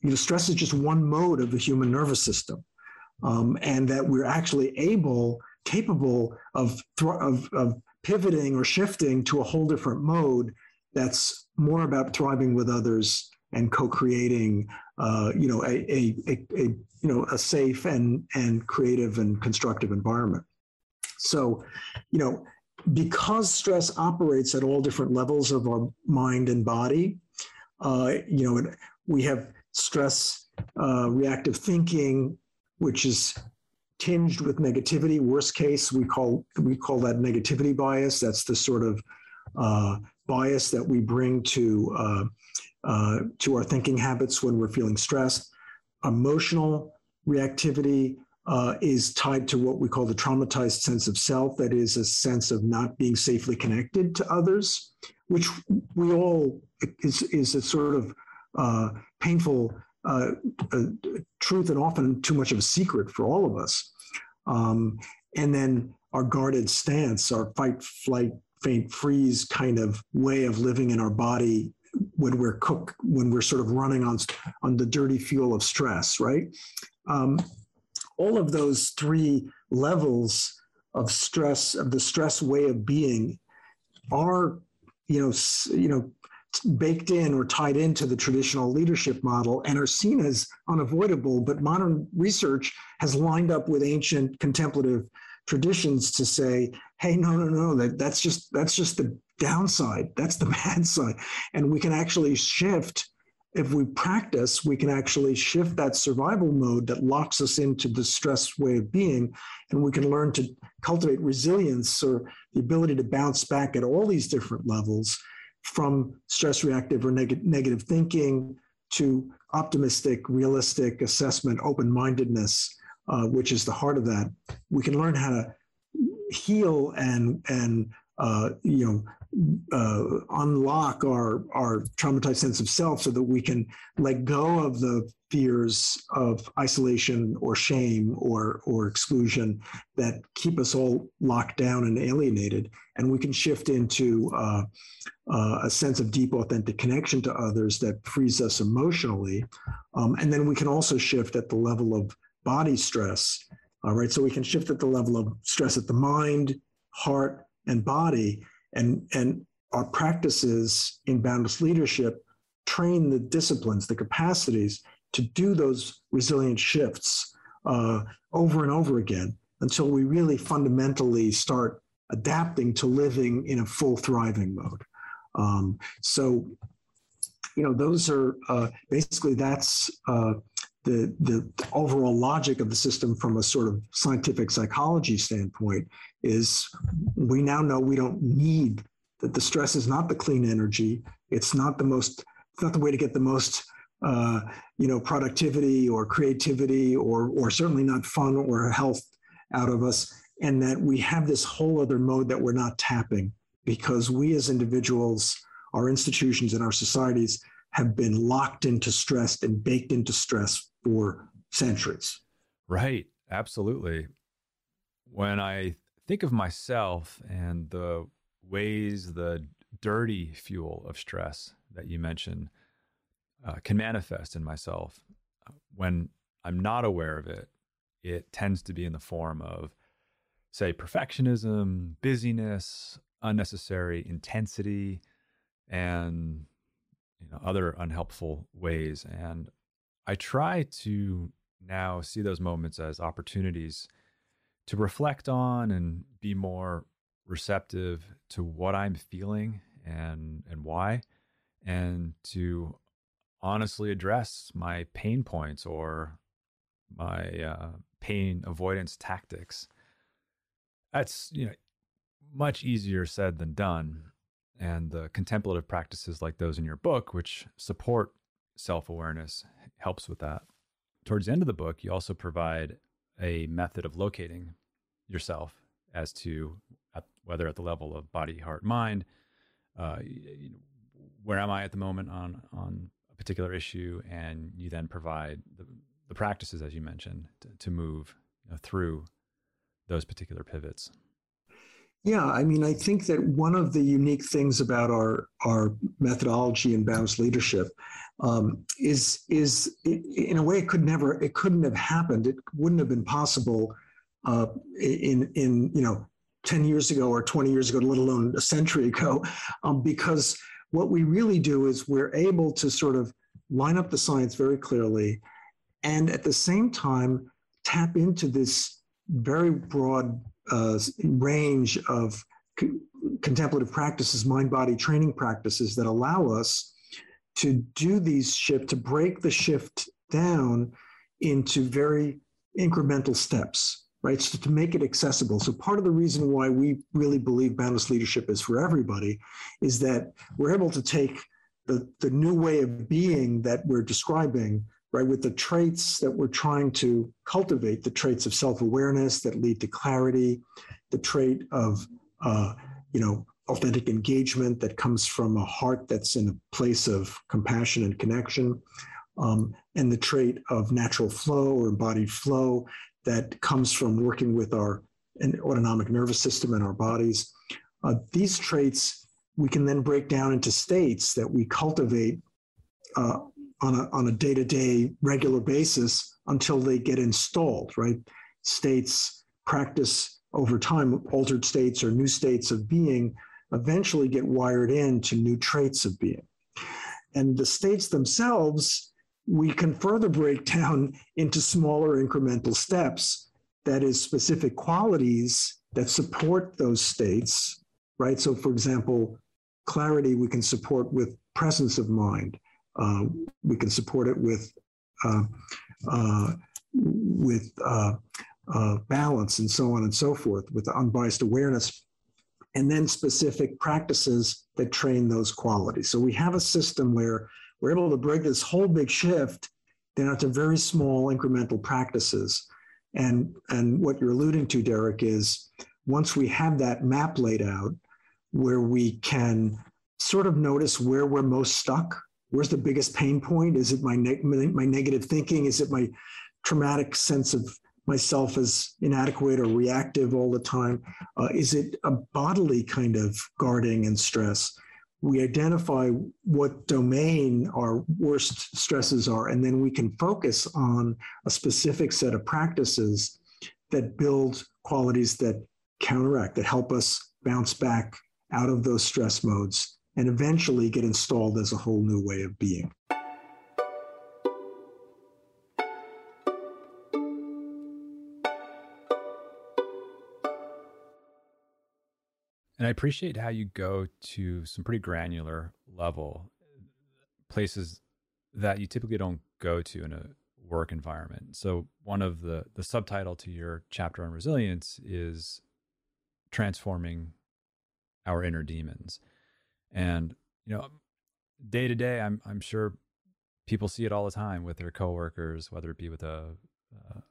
you know, stress is just one mode of the human nervous system, um, and that we're actually able, capable of, of, of pivoting or shifting to a whole different mode that's more about thriving with others and co-creating, uh, you know, a, a, a, a, you know a safe and and creative and constructive environment. So, you know, because stress operates at all different levels of our mind and body, uh, you know, we have stress uh, reactive thinking, which is tinged with negativity. Worst case, we call we call that negativity bias. That's the sort of uh, bias that we bring to uh, uh, to our thinking habits when we're feeling stressed. Emotional reactivity uh, is tied to what we call the traumatized sense of self. That is a sense of not being safely connected to others, which we all is is a sort of uh, painful uh, truth and often too much of a secret for all of us. Um, and then our guarded stance, our fight, flight, faint, freeze kind of way of living in our body when we're cook, when we're sort of running on on the dirty fuel of stress, right? Um, all of those three levels of stress of the stress way of being are you know you know baked in or tied into the traditional leadership model and are seen as unavoidable. But modern research has lined up with ancient contemplative traditions to say, hey, no, no, no, that, that's just that's just the downside. That's the bad side. And we can actually shift if we practice, we can actually shift that survival mode that locks us into the stress way of being. And we can learn to cultivate resilience or the ability to bounce back at all these different levels from stress reactive or neg- negative thinking to optimistic, realistic assessment, open mindedness, uh, which is the heart of that. We can learn how to heal and and uh, you know uh, unlock our our traumatized sense of self so that we can let go of the fears of isolation or shame or or exclusion that keep us all locked down and alienated. And we can shift into uh, uh, a sense of deep authentic connection to others that frees us emotionally. Um, and then we can also shift at the level of body stress all right? So we can shift at the level of stress at the mind heart and body and and our practices in boundless leadership train the disciplines the capacities to do those resilient shifts uh, over and over again until we really fundamentally start adapting to living in a full thriving mode. Um, so you know those are uh, basically that's uh, the, the overall logic of the system from a sort of scientific psychology standpoint is we now know we don't need that the stress is not the clean energy. It's not the most it's not the way to get the most uh, you know productivity or creativity or or certainly not fun or health out of us. And that we have this whole other mode that we're not tapping because we as individuals our institutions and our societies have been locked into stress and baked into stress for centuries. Right. Absolutely. When I think of myself and the ways the dirty fuel of stress that you mentioned uh, can manifest in myself, when I'm not aware of it, it tends to be in the form of, say, perfectionism, busyness, unnecessary intensity, and you know other unhelpful ways. And I try to now see those moments as opportunities to reflect on and be more receptive to what I'm feeling and and why and to honestly address my pain points or my uh, pain avoidance tactics that's you know much easier said than done and the contemplative practices like those in your book which support self-awareness helps with that. Towards the end of the book, you also provide a method of locating yourself as to whether at the level of body, heart, mind, uh, you know, where am I at the moment on on a particular issue, and you then provide the, the practices, as you mentioned, to, to move you know, through those particular pivots. Yeah, I mean, I think that one of the unique things about our our methodology and boundless leadership um, is is in a way it could never it couldn't have happened. It wouldn't have been possible uh, in in you know ten years ago or twenty years ago, let alone a century ago, um, because what we really do is we're able to sort of line up the science very clearly, and at the same time tap into this very broad uh, range of contemplative practices, mind body training practices that allow us to do these shift, to break the shift down into very incremental steps, right? So to make it accessible. So part of the reason why we really believe boundless leadership is for everybody is that we're able to take the, the new way of being that we're describing, right, with the traits that we're trying to cultivate, the traits of self-awareness that lead to clarity, the trait of, uh, you know, authentic engagement that comes from a heart that's in a place of compassion and connection, um, and the trait of natural flow or embodied flow that comes from working with our autonomic nervous system and our bodies. Uh, these traits we can then break down into states that we cultivate uh, on a, on a day-to-day regular basis until they get installed right states practice over time altered states or new states of being eventually get wired into new traits of being. And the states themselves, we can further break down into smaller incremental steps that is specific qualities that support those states, right? So, for example, clarity we can support with presence of mind. Uh, we can support it with uh, uh, with balance and so on and so forth, with unbiased awareness and then specific practices that train those qualities. So we have a system where we're able to break this whole big shift down into very small incremental practices. And, and what you're alluding to, Derik, is once we have that map laid out where we can sort of notice where we're most stuck, where's the biggest pain point? Is it my, my negative thinking? Is it my traumatic sense of myself as inadequate or reactive all the time? Uh, is it a bodily kind of guarding and stress? We identify what domain our worst stresses are, and then we can focus on a specific set of practices that build qualities that counteract, that help us bounce back out of those stress modes and eventually get installed as a whole new way of being. And I appreciate how you go to some pretty granular level places that you typically don't go to in a work environment. So one of the the subtitle to your chapter on resilience is transforming our inner demons. And you know, day to day I'm I'm sure people see it all the time with their coworkers, whether it be with a, a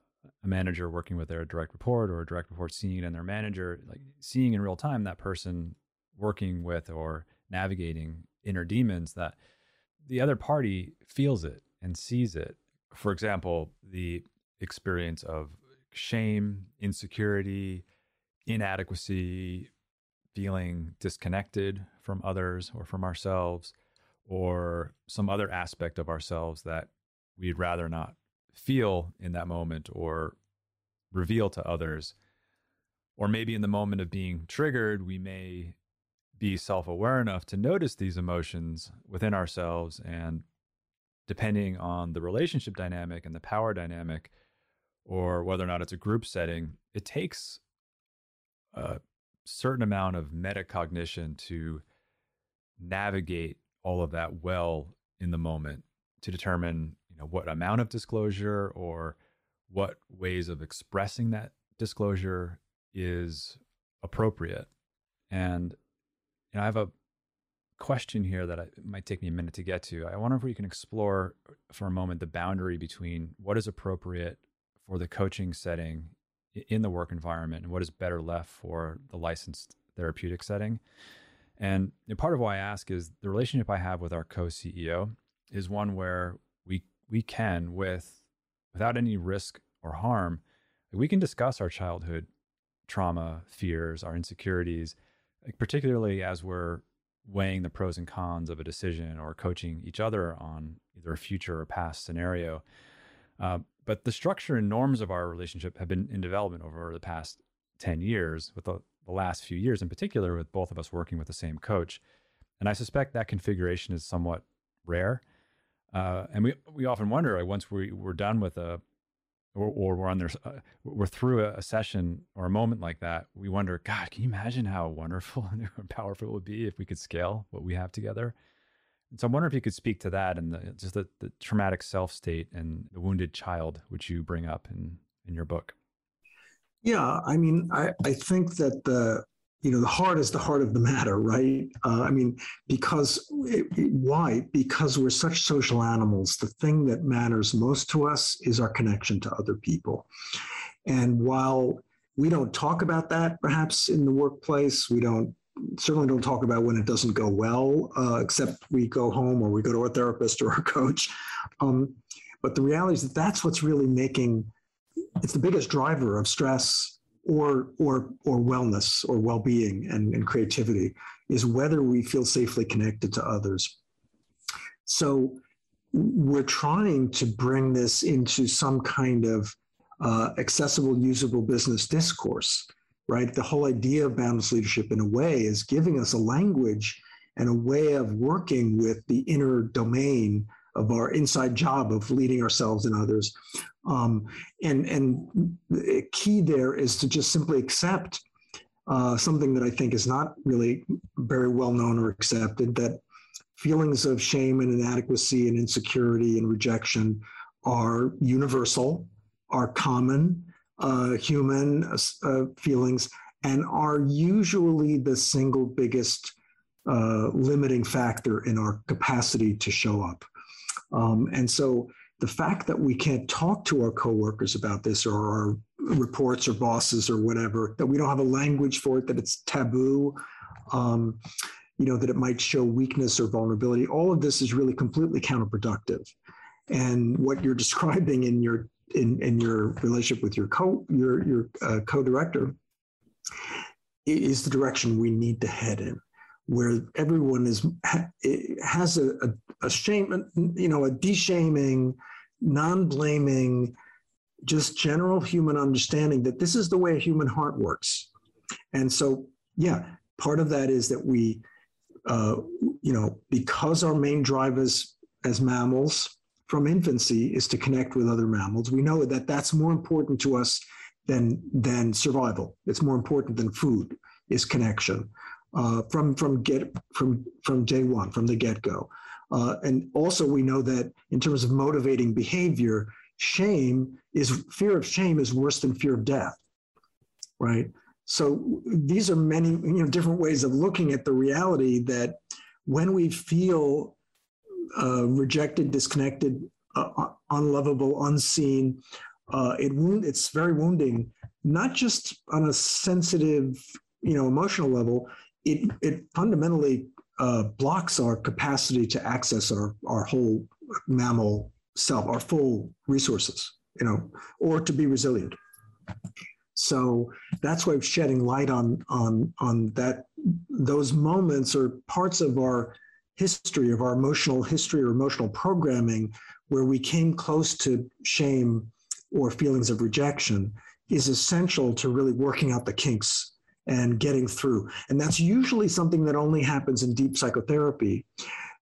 a manager working with their direct report or a direct report seeing it in their manager, like seeing in real time that person working with or navigating inner demons that the other party feels it and sees it. For example, the experience of shame, insecurity, inadequacy, feeling disconnected from others or from ourselves, or some other aspect of ourselves that we'd rather not feel in that moment or reveal to others. Or maybe in the moment of being triggered, we may be self aware enough to notice these emotions within ourselves. And depending on the relationship dynamic and the power dynamic, or whether or not it's a group setting, it takes a certain amount of metacognition to navigate all of that well in the moment to determine you know what amount of disclosure or what ways of expressing that disclosure is appropriate. And you know, i have a question here that I, it might take me a minute to get to. I wonder if we can explore for a moment the boundary between what is appropriate for the coaching setting in the work environment and what is better left for the licensed therapeutic setting. And part of why i ask is the relationship i have with our co-ceo is one where we we can with without any risk or harm we can discuss our childhood trauma fears our insecurities particularly as we're weighing the pros and cons of a decision or coaching each other on either a future or past scenario. Uh, but the structure and norms of our relationship have been in development over the past 10 years with the, the last few years in particular with both of us working with the same coach. And i suspect that configuration is somewhat rare. Uh, and we we often wonder like once we we're done with a or, or we're on there uh, we're through a, a, session or a moment like that we wonder god can you imagine how wonderful and powerful it would be if we could scale what we have together so I'm wondering if you could speak to that and the, just the, the traumatic self state and the wounded child, which you bring up in, in your book. Yeah, I mean, I, I think that the you know the heart is the heart of the matter, right? Uh, I mean, because it, it, why? Because we're such social animals. The thing that matters most to us is our connection to other people, and while we don't talk about that perhaps in the workplace, we don't certainly don't talk about when it doesn't go well, uh, except we go home or we go to a therapist or a coach. Um, but the reality is that that's what's really making it's the biggest driver of stress or or or wellness or well-being and, and creativity is whether we feel safely connected to others. So we're trying to bring this into some kind of uh, accessible, usable business discourse right? The whole idea of boundless leadership, in a way, is giving us a language and a way of working with the inner domain of our inside job of leading ourselves and others. Um, and and the key there is to just simply accept uh, something that I think is not really very well known or accepted that feelings of shame and inadequacy and insecurity and rejection are universal, are common, uh, human uh, feelings and are usually the single biggest uh, limiting factor in our capacity to show up. Um, and so the fact that we can't talk to our coworkers about this or our reports or bosses or whatever, that we don't have a language for it, that it's taboo, um, you know, that it might show weakness or vulnerability, all of this is really completely counterproductive. And what you're describing in your in, in your relationship with your co your your uh, co-director is the direction we need to head in where everyone is has a, a, a shame you know a de-shaming non-blaming just general human understanding that this is the way a human heart works. And so yeah part of that is that we uh, you know because our main drive is as mammals from infancy is to connect with other mammals. We know that that's more important to us than than survival. It's more important than food. Is connection uh, from from get from from day one, from the get go. Uh, and also, we know that in terms of motivating behavior, shame is fear of shame is worse than fear of death, right? So these are many you know different ways of looking at the reality that when we feel uh, rejected, disconnected, uh, uh, unlovable, unseen. Uh, it wound, it's very wounding, not just on a sensitive, you know, emotional level. It it fundamentally uh, blocks our capacity to access our our whole mammal self, our full resources, you know, or to be resilient. So that's why shedding light on on on that those moments or parts of our history of our emotional history or emotional programming where we came close to shame or feelings of rejection is essential to really working out the kinks and getting through. And that's usually something that only happens in deep psychotherapy,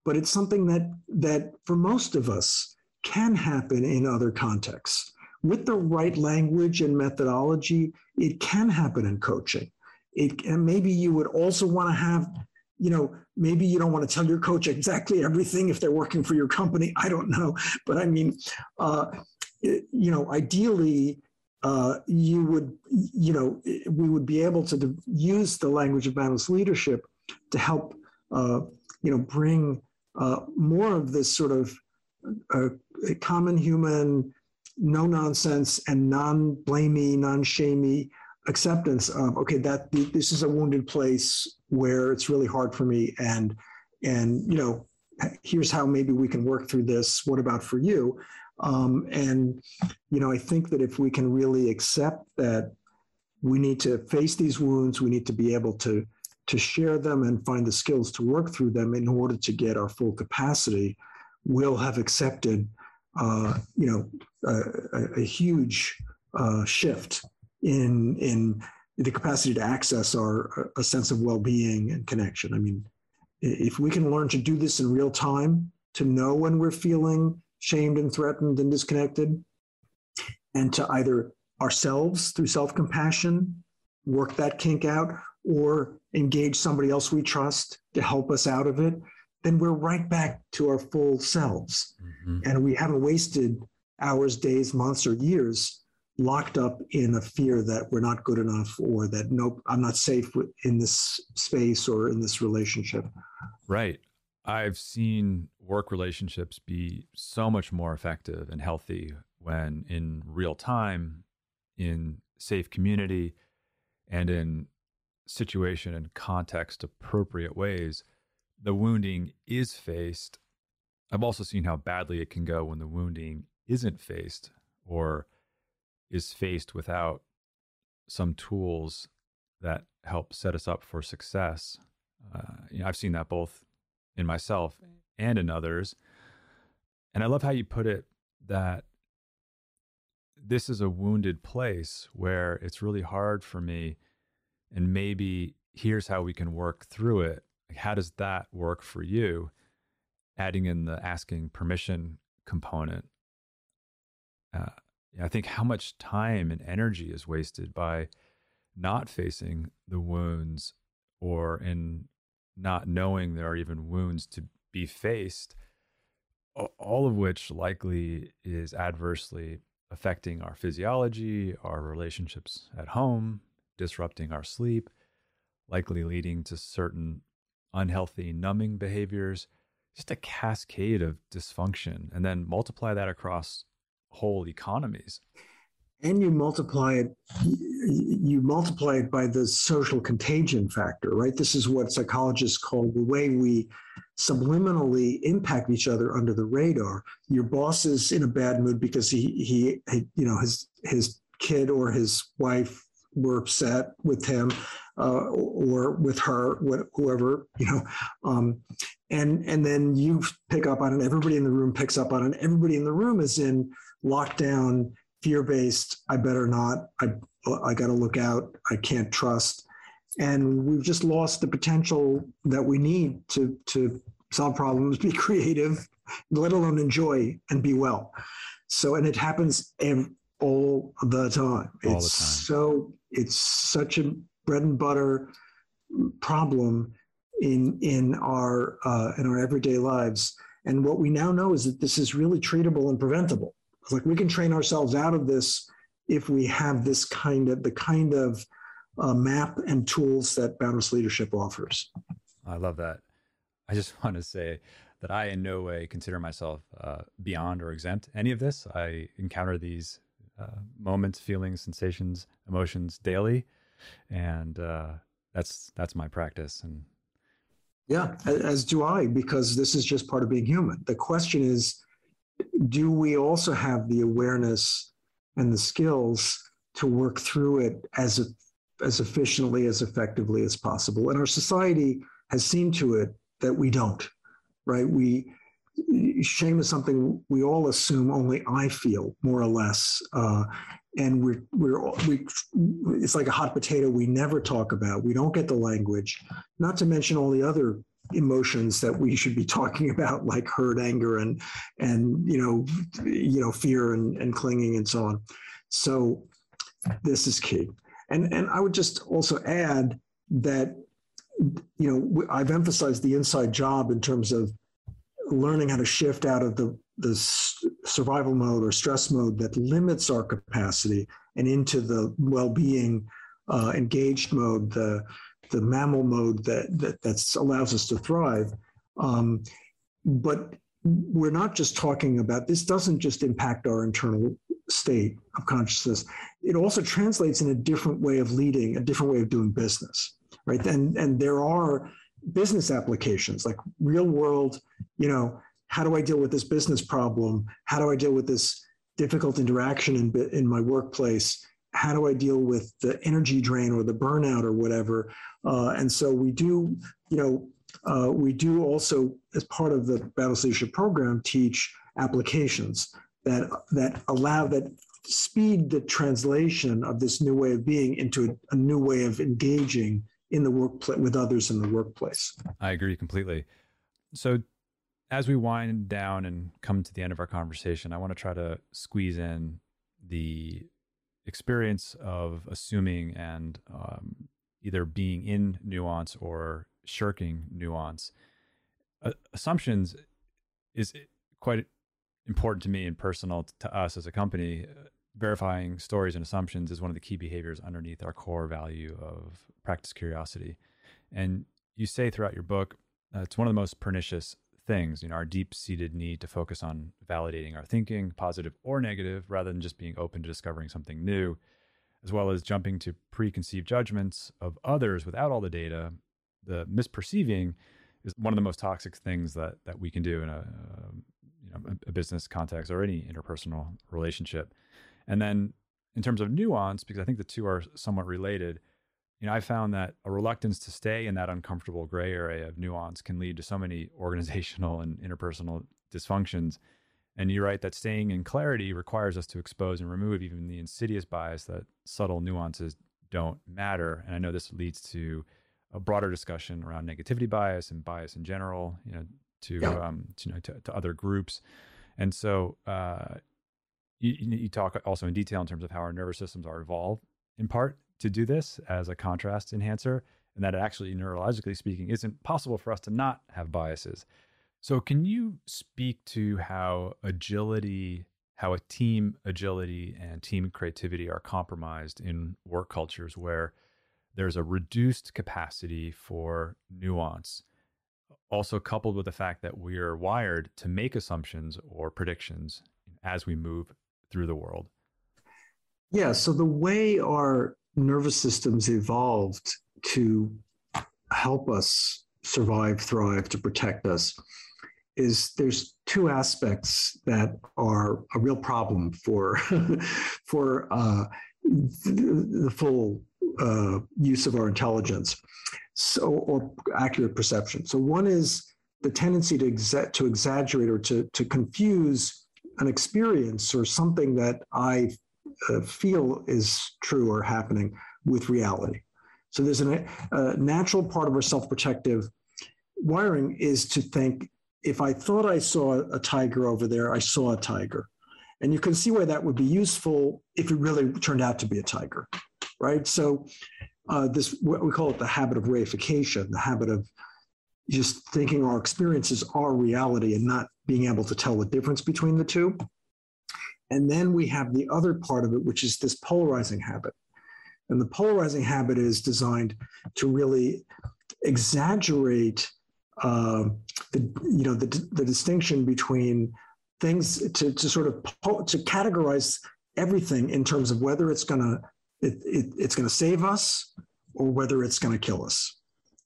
but it's something that that for most of us can happen in other contexts. With the right language and methodology, it can happen in coaching. It and maybe you would also want to have you know, maybe you don't want to tell your coach exactly everything if they're working for your company. I don't know. But I mean, uh, you know, ideally, uh, you would, you know, we would be able to use the language of boundless leadership to help, uh, you know, bring uh, more of this sort of uh, common human, no nonsense and non blamey, non shamey acceptance of okay that this is a wounded place where it's really hard for me. And and you know here's how maybe we can work through this. What about for you? Um, and you know i think that if we can really accept that we need to face these wounds we need to be able to to share them and find the skills to work through them in order to get our full capacity we'll have accepted uh, you know a, a huge uh, shift in in the capacity to access our a sense of well-being and connection. I mean, if we can learn to do this in real time, to know when we're feeling shamed and threatened and disconnected, and to either ourselves through self-compassion work that kink out or engage somebody else we trust to help us out of it then we're right back to our full selves. Mm-hmm. And we haven't wasted hours, days, months, or years locked up in a fear that we're not good enough or that nope, I'm not safe in this space or in this relationship. Right. I've seen work relationships be so much more effective and healthy when in real time, in safe community, and in situation and context appropriate ways, the wounding is faced. I've also seen how badly it can go when the wounding isn't faced or is faced without some tools that help set us up for success. Uh, you know, I've seen that both in myself and in others. And I love how you put it that this is a wounded place where it's really hard for me. And maybe here's how we can work through it. Like, how does that work for you? Adding in the asking permission component. Uh, I think how much time and energy is wasted by not facing the wounds or in not knowing there are even wounds to be faced, all of which likely is adversely affecting our physiology, our relationships at home, disrupting our sleep, likely leading to certain unhealthy numbing behaviors, just a cascade of dysfunction. And then multiply that across whole economies. And you multiply it you multiply it by the social contagion factor right? This is what psychologists call the way we subliminally impact each other under the radar. Your boss is in a bad mood because he he, he you know his his kid or his wife were upset with him uh, or with her whoever you know um, and and then you pick up on it. Everybody in the room picks up on it. Everybody in the room is in lockdown, fear based. I better not. I I got to look out. I can't trust, and we've just lost the potential that we need to to solve problems, be creative, let alone enjoy and be well. So, and it happens all the time. All it's the time. so it's such a bread and butter problem in in our uh, in our everyday lives. And what we now know is that this is really treatable and preventable like we can train ourselves out of this if we have this kind of the kind of uh, map and tools that boundless leadership offers. I love that. I just want to say that i in no way consider myself uh, beyond or exempt any of this. I encounter these uh, moments feelings sensations emotions daily. And uh, that's that's my practice and yeah as do i because this is just part of being human. The question is do we also have the awareness and the skills to work through it as as efficiently as effectively as possible? And our society has seen to it that we don't right? We shame is something we all assume only i feel more or less uh, and we're we're we it's like a hot potato we never talk about. We don't get the language not to mention all the other emotions that we should be talking about, like hurt, anger, and and you know, you know, fear and, and clinging and so on. So this is key. And and I would just also add that you know I've emphasized the inside job in terms of learning how to shift out of the the survival mode or stress mode that limits our capacity and into the well-being uh, engaged mode the the mammal mode that that that's allows us to thrive. Um, but we're not just talking about this doesn't just impact our internal state of consciousness it also translates in a different way of leading a different way of doing business right and and there are business applications like real world you know how do i deal with this business problem how do i deal with this difficult interaction in in my workplace how do I deal with the energy drain or the burnout or whatever? Uh, and so we do, you know, uh, we do also, as part of the Boundless Leadership Program, teach applications that that allow that speed the translation of this new way of being into a, a new way of engaging in the workplace with others in the workplace. I agree completely. So as we wind down and come to the end of our conversation, I want to try to squeeze in the experience of assuming and um, either being in nuance or shirking nuance. assumptions is quite important to me and personal to us as a company. Uh, verifying stories and assumptions is one of the key behaviors underneath our core value of practice curiosity. And you say throughout your book, uh, it's one of the most pernicious things, you know, our deep seated need to focus on validating our thinking, positive or negative, rather than just being open to discovering something new, as well as jumping to preconceived judgments of others without all the data. The misperceiving is one of the most toxic things that that we can do in a, a you know a business context or any interpersonal relationship. And then in terms of nuance, because I think the two are somewhat related, you know, I found that a reluctance to stay in that uncomfortable gray area of nuance can lead to so many organizational and interpersonal dysfunctions. And you write that staying in clarity requires us to expose and remove even the insidious bias that subtle nuances don't matter. And I know this leads to a broader discussion around negativity bias and bias in general, you know, to yeah. um, to, you know, to, to, other groups. And so uh, you, you talk also in detail in terms of how our nervous systems are evolved in part to do this as a contrast enhancer, and that actually, neurologically speaking, isn't possible for us to not have biases. So, can you speak to how agility, how a team agility and team creativity are compromised in work cultures where there's a reduced capacity for nuance, also coupled with the fact that we are wired to make assumptions or predictions as we move through the world? Yeah, so the way our nervous systems evolved to help us survive, thrive, to protect us is there's two aspects that are a real problem for for uh, the, the, full uh, use of our intelligence, so or accurate perception. So one is the tendency to exa- to exaggerate or to to confuse an experience or something that I uh, feel is true or happening with reality. So there's a, natural part of our self-protective wiring is to think if I thought I saw a tiger over there, I saw a tiger. And you can see why that would be useful if it really turned out to be a tiger, right? So uh, this what we call it the habit of reification, the habit of just thinking our experiences are reality and not being able to tell the difference between the two. And then we have the other part of it, which is this polarizing habit. And the polarizing habit is designed to really exaggerate uh, the, you know, the, the distinction between things to, to sort of po- to categorize everything in terms of whether it's going to it, it, it's going to save us or whether it's going to kill us,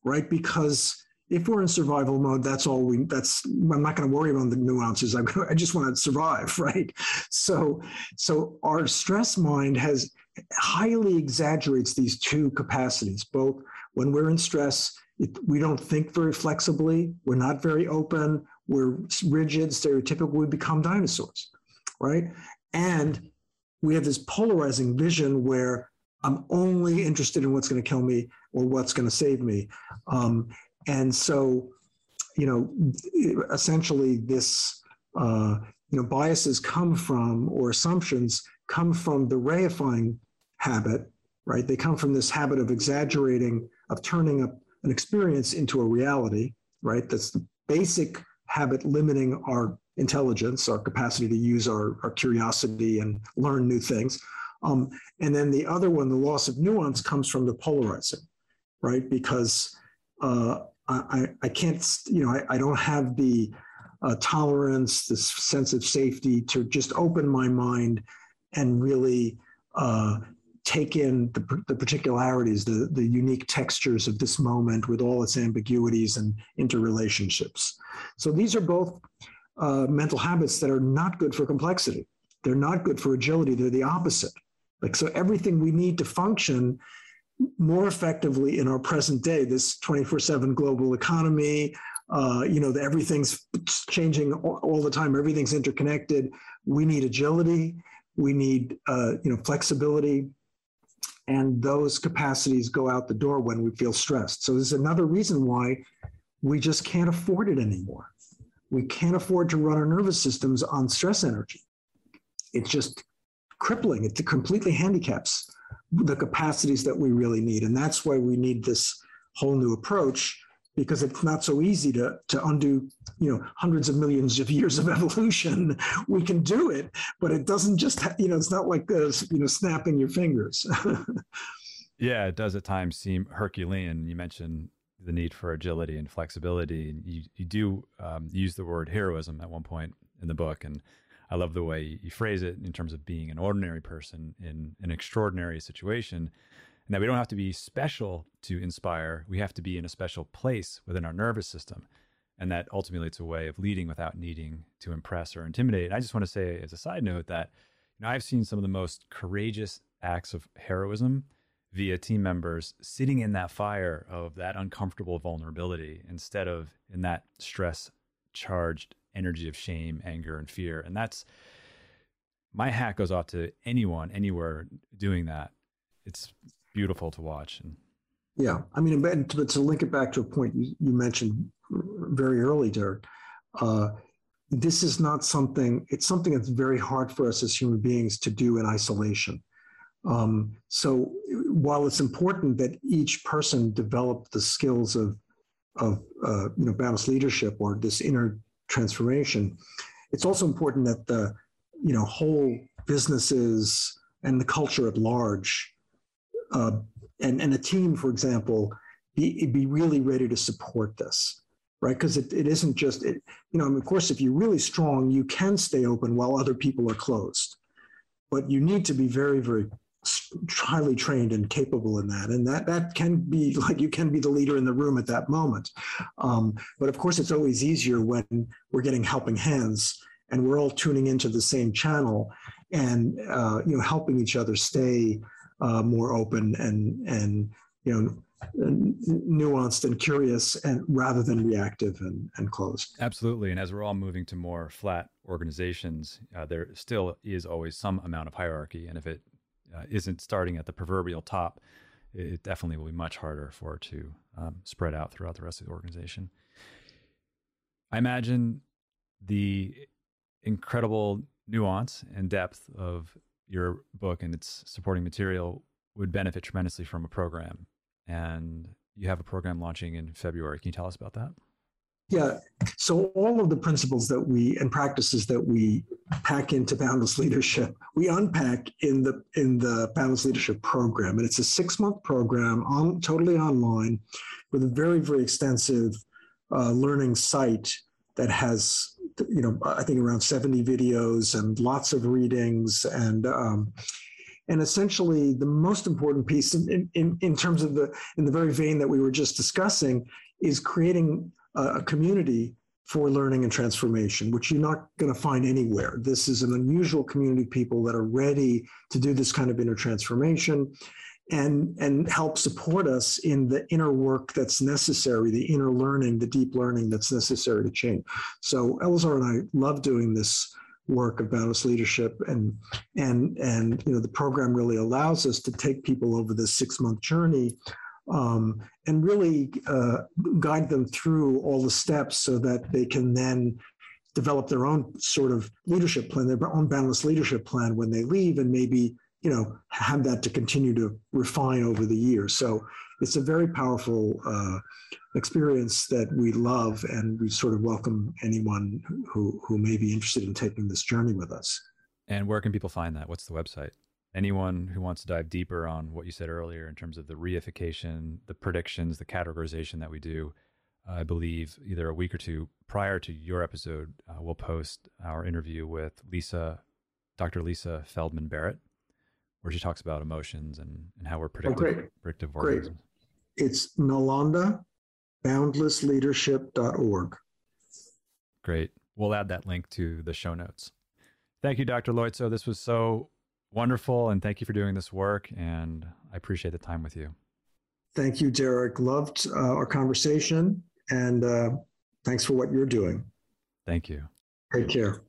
right? Because if we're in survival mode, that's all we, that's, I'm not going to worry about the nuances. I'm gonna, I just want to survive, right? So, so our stress mind has highly exaggerates these two capacities, both when we're in stress, it, we don't think very flexibly. We're not very open. We're rigid, stereotypical. We become dinosaurs, right? And we have this polarizing vision where I'm only interested in what's going to kill me or what's going to save me. Um, and so, you know, essentially this, uh, you know, biases come from or assumptions come from the reifying habit, right? They come from this habit of exaggerating, of turning up an experience into a reality, right? That's the basic habit limiting our intelligence, our capacity to use our, our curiosity and learn new things. Um, and then the other one, the loss of nuance, comes from the polarizing, right? Because uh, I, I can't, you know, I, I don't have the uh, tolerance, this sense of safety to just open my mind and really uh, take in the, the particularities, the, the unique textures of this moment with all its ambiguities and interrelationships. So these are both uh, mental habits that are not good for complexity. They're not good for agility. They're the opposite. Like so, everything we need to function more effectively in our present day, this 24 7 global economy, uh, you know, the, everything's changing all, all, the time, everything's interconnected. We need agility, we need, uh, you know, flexibility. And those capacities go out the door when we feel stressed. So there's another reason why we just can't afford it anymore. We can't afford to run our nervous systems on stress energy. It's just crippling. It completely handicaps the capacities that we really need. And that's why we need this whole new approach because it's not so easy to, to undo you know hundreds of millions of years of evolution. We can do it but it doesn't just ha- you know it's not like uh, you know snapping your fingers. Yeah it does at times seem herculean. You mentioned the need for agility and flexibility. And you, you do um, use the word heroism at one point in the book and i love the way you phrase it in terms of being an ordinary person in an extraordinary situation that we don't have to be special to inspire. We have to be in a special place within our nervous system. And that ultimately it's a way of leading without needing to impress or intimidate. And I just want to say, as a side note, that you know, I've seen some of the most courageous acts of heroism via team members sitting in that fire of that uncomfortable vulnerability instead of in that stress charged energy of shame, anger, and fear. And that's my hat goes off to anyone, anywhere doing that. It's beautiful to watch. And yeah, I mean, but to, link it back to a point you, you mentioned very early, Derik, uh, this is not something. It's something that's very hard for us as human beings to do in isolation. Um, so while it's important that each person develop the skills of of uh, you know boundless leadership or this inner transformation, it's also important that the you know whole businesses and the culture at large uh, and, and a team, for example, be, be really ready to support this, right? Because it, it isn't just, it, you know, of course, if you're really strong, you can stay open while other people are closed. But you need to be very, very highly trained and capable in that and that that can be like you can be the leader in the room at that moment um, but of course it's always easier when we're getting helping hands and we're all tuning into the same channel and uh, you know helping each other stay uh, more open and and you know nuanced and curious and rather than reactive and, and closed. Absolutely. And as we're all moving to more flat organizations uh, there still is always some amount of hierarchy. And if it uh, not starting at the proverbial top it definitely will be much harder for it to um, spread out throughout the rest of the organization. I imagine the incredible nuance and depth of your book and its supporting material would benefit tremendously from a program. And you have a program launching in February. Can you tell us about that? Yeah. So all of the principles that we and practices that we pack into Boundless Leadership, we unpack in the in the Boundless Leadership program, and it's a six month program on totally online, with a very very extensive uh, learning site that has you know, I think around 70 videos and lots of readings and, um, and essentially the most important piece in, in, in terms of the, in the very vein that we were just discussing is creating a, a community for learning and transformation, which you're not going to find anywhere. This is an unusual community of people that are ready to do this kind of inner transformation and and help support us in the inner work that's necessary, the inner learning, the deep learning that's necessary to change. So Elazar and I love doing this work of boundless leadership and and and you know the program really allows us to take people over this six month journey um, and really uh, guide them through all the steps so that they can then develop their own sort of leadership plan, their own boundless leadership plan when they leave, and maybe you know, have that to continue to refine over the years. So it's a very powerful uh, experience that we love, and we sort of welcome anyone who who may be interested in taking this journey with us. And where can people find that? What's the website? Anyone who wants to dive deeper on what you said earlier in terms of the reification, the predictions, the categorization that we do, I believe either a week or two prior to your episode, uh, we'll post our interview with Lisa, Dr. Lisa Feldman Barrett where she talks about emotions and, and how we're oh, predictive, oh, great. predictive organisms. Great. It's Nalanda, boundlessleadership.org. Great. We'll add that link to the show notes. Thank you, Dr. Loizzo. This was so wonderful, and thank you for doing this work. And I appreciate the time with you. Thank you, Derik. Loved uh, our conversation, and uh, thanks for what you're doing. Thank you. Take care.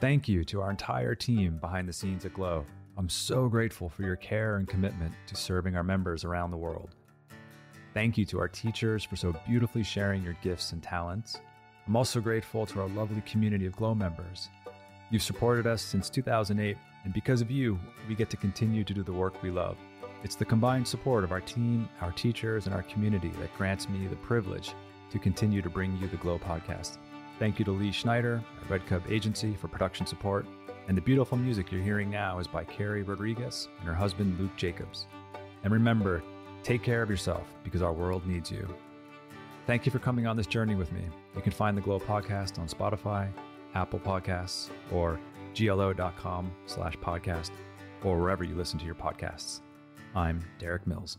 Thank you to our entire team behind the scenes at Glo. I'm so grateful for your care and commitment to serving our members around the world. Thank you to our teachers for so beautifully sharing your gifts and talents. I'm also grateful to our lovely community of Glo members. You've supported us since 2008, and because of you, we get to continue to do the work we love. It's the combined support of our team, our teachers, and our community that grants me the privilege to continue to bring you the Glo podcast. Thank you to Lee Schneider at Red Cub Agency for production support. And the beautiful music you're hearing now is by Carrie Rodriguez and her husband Luke Jacobs. And remember, take care of yourself because our world needs you. Thank you for coming on this journey with me. You can find the Glo podcast on Spotify, Apple Podcasts, or glo.com slash podcast, or wherever you listen to your podcasts. I'm Derik Mills.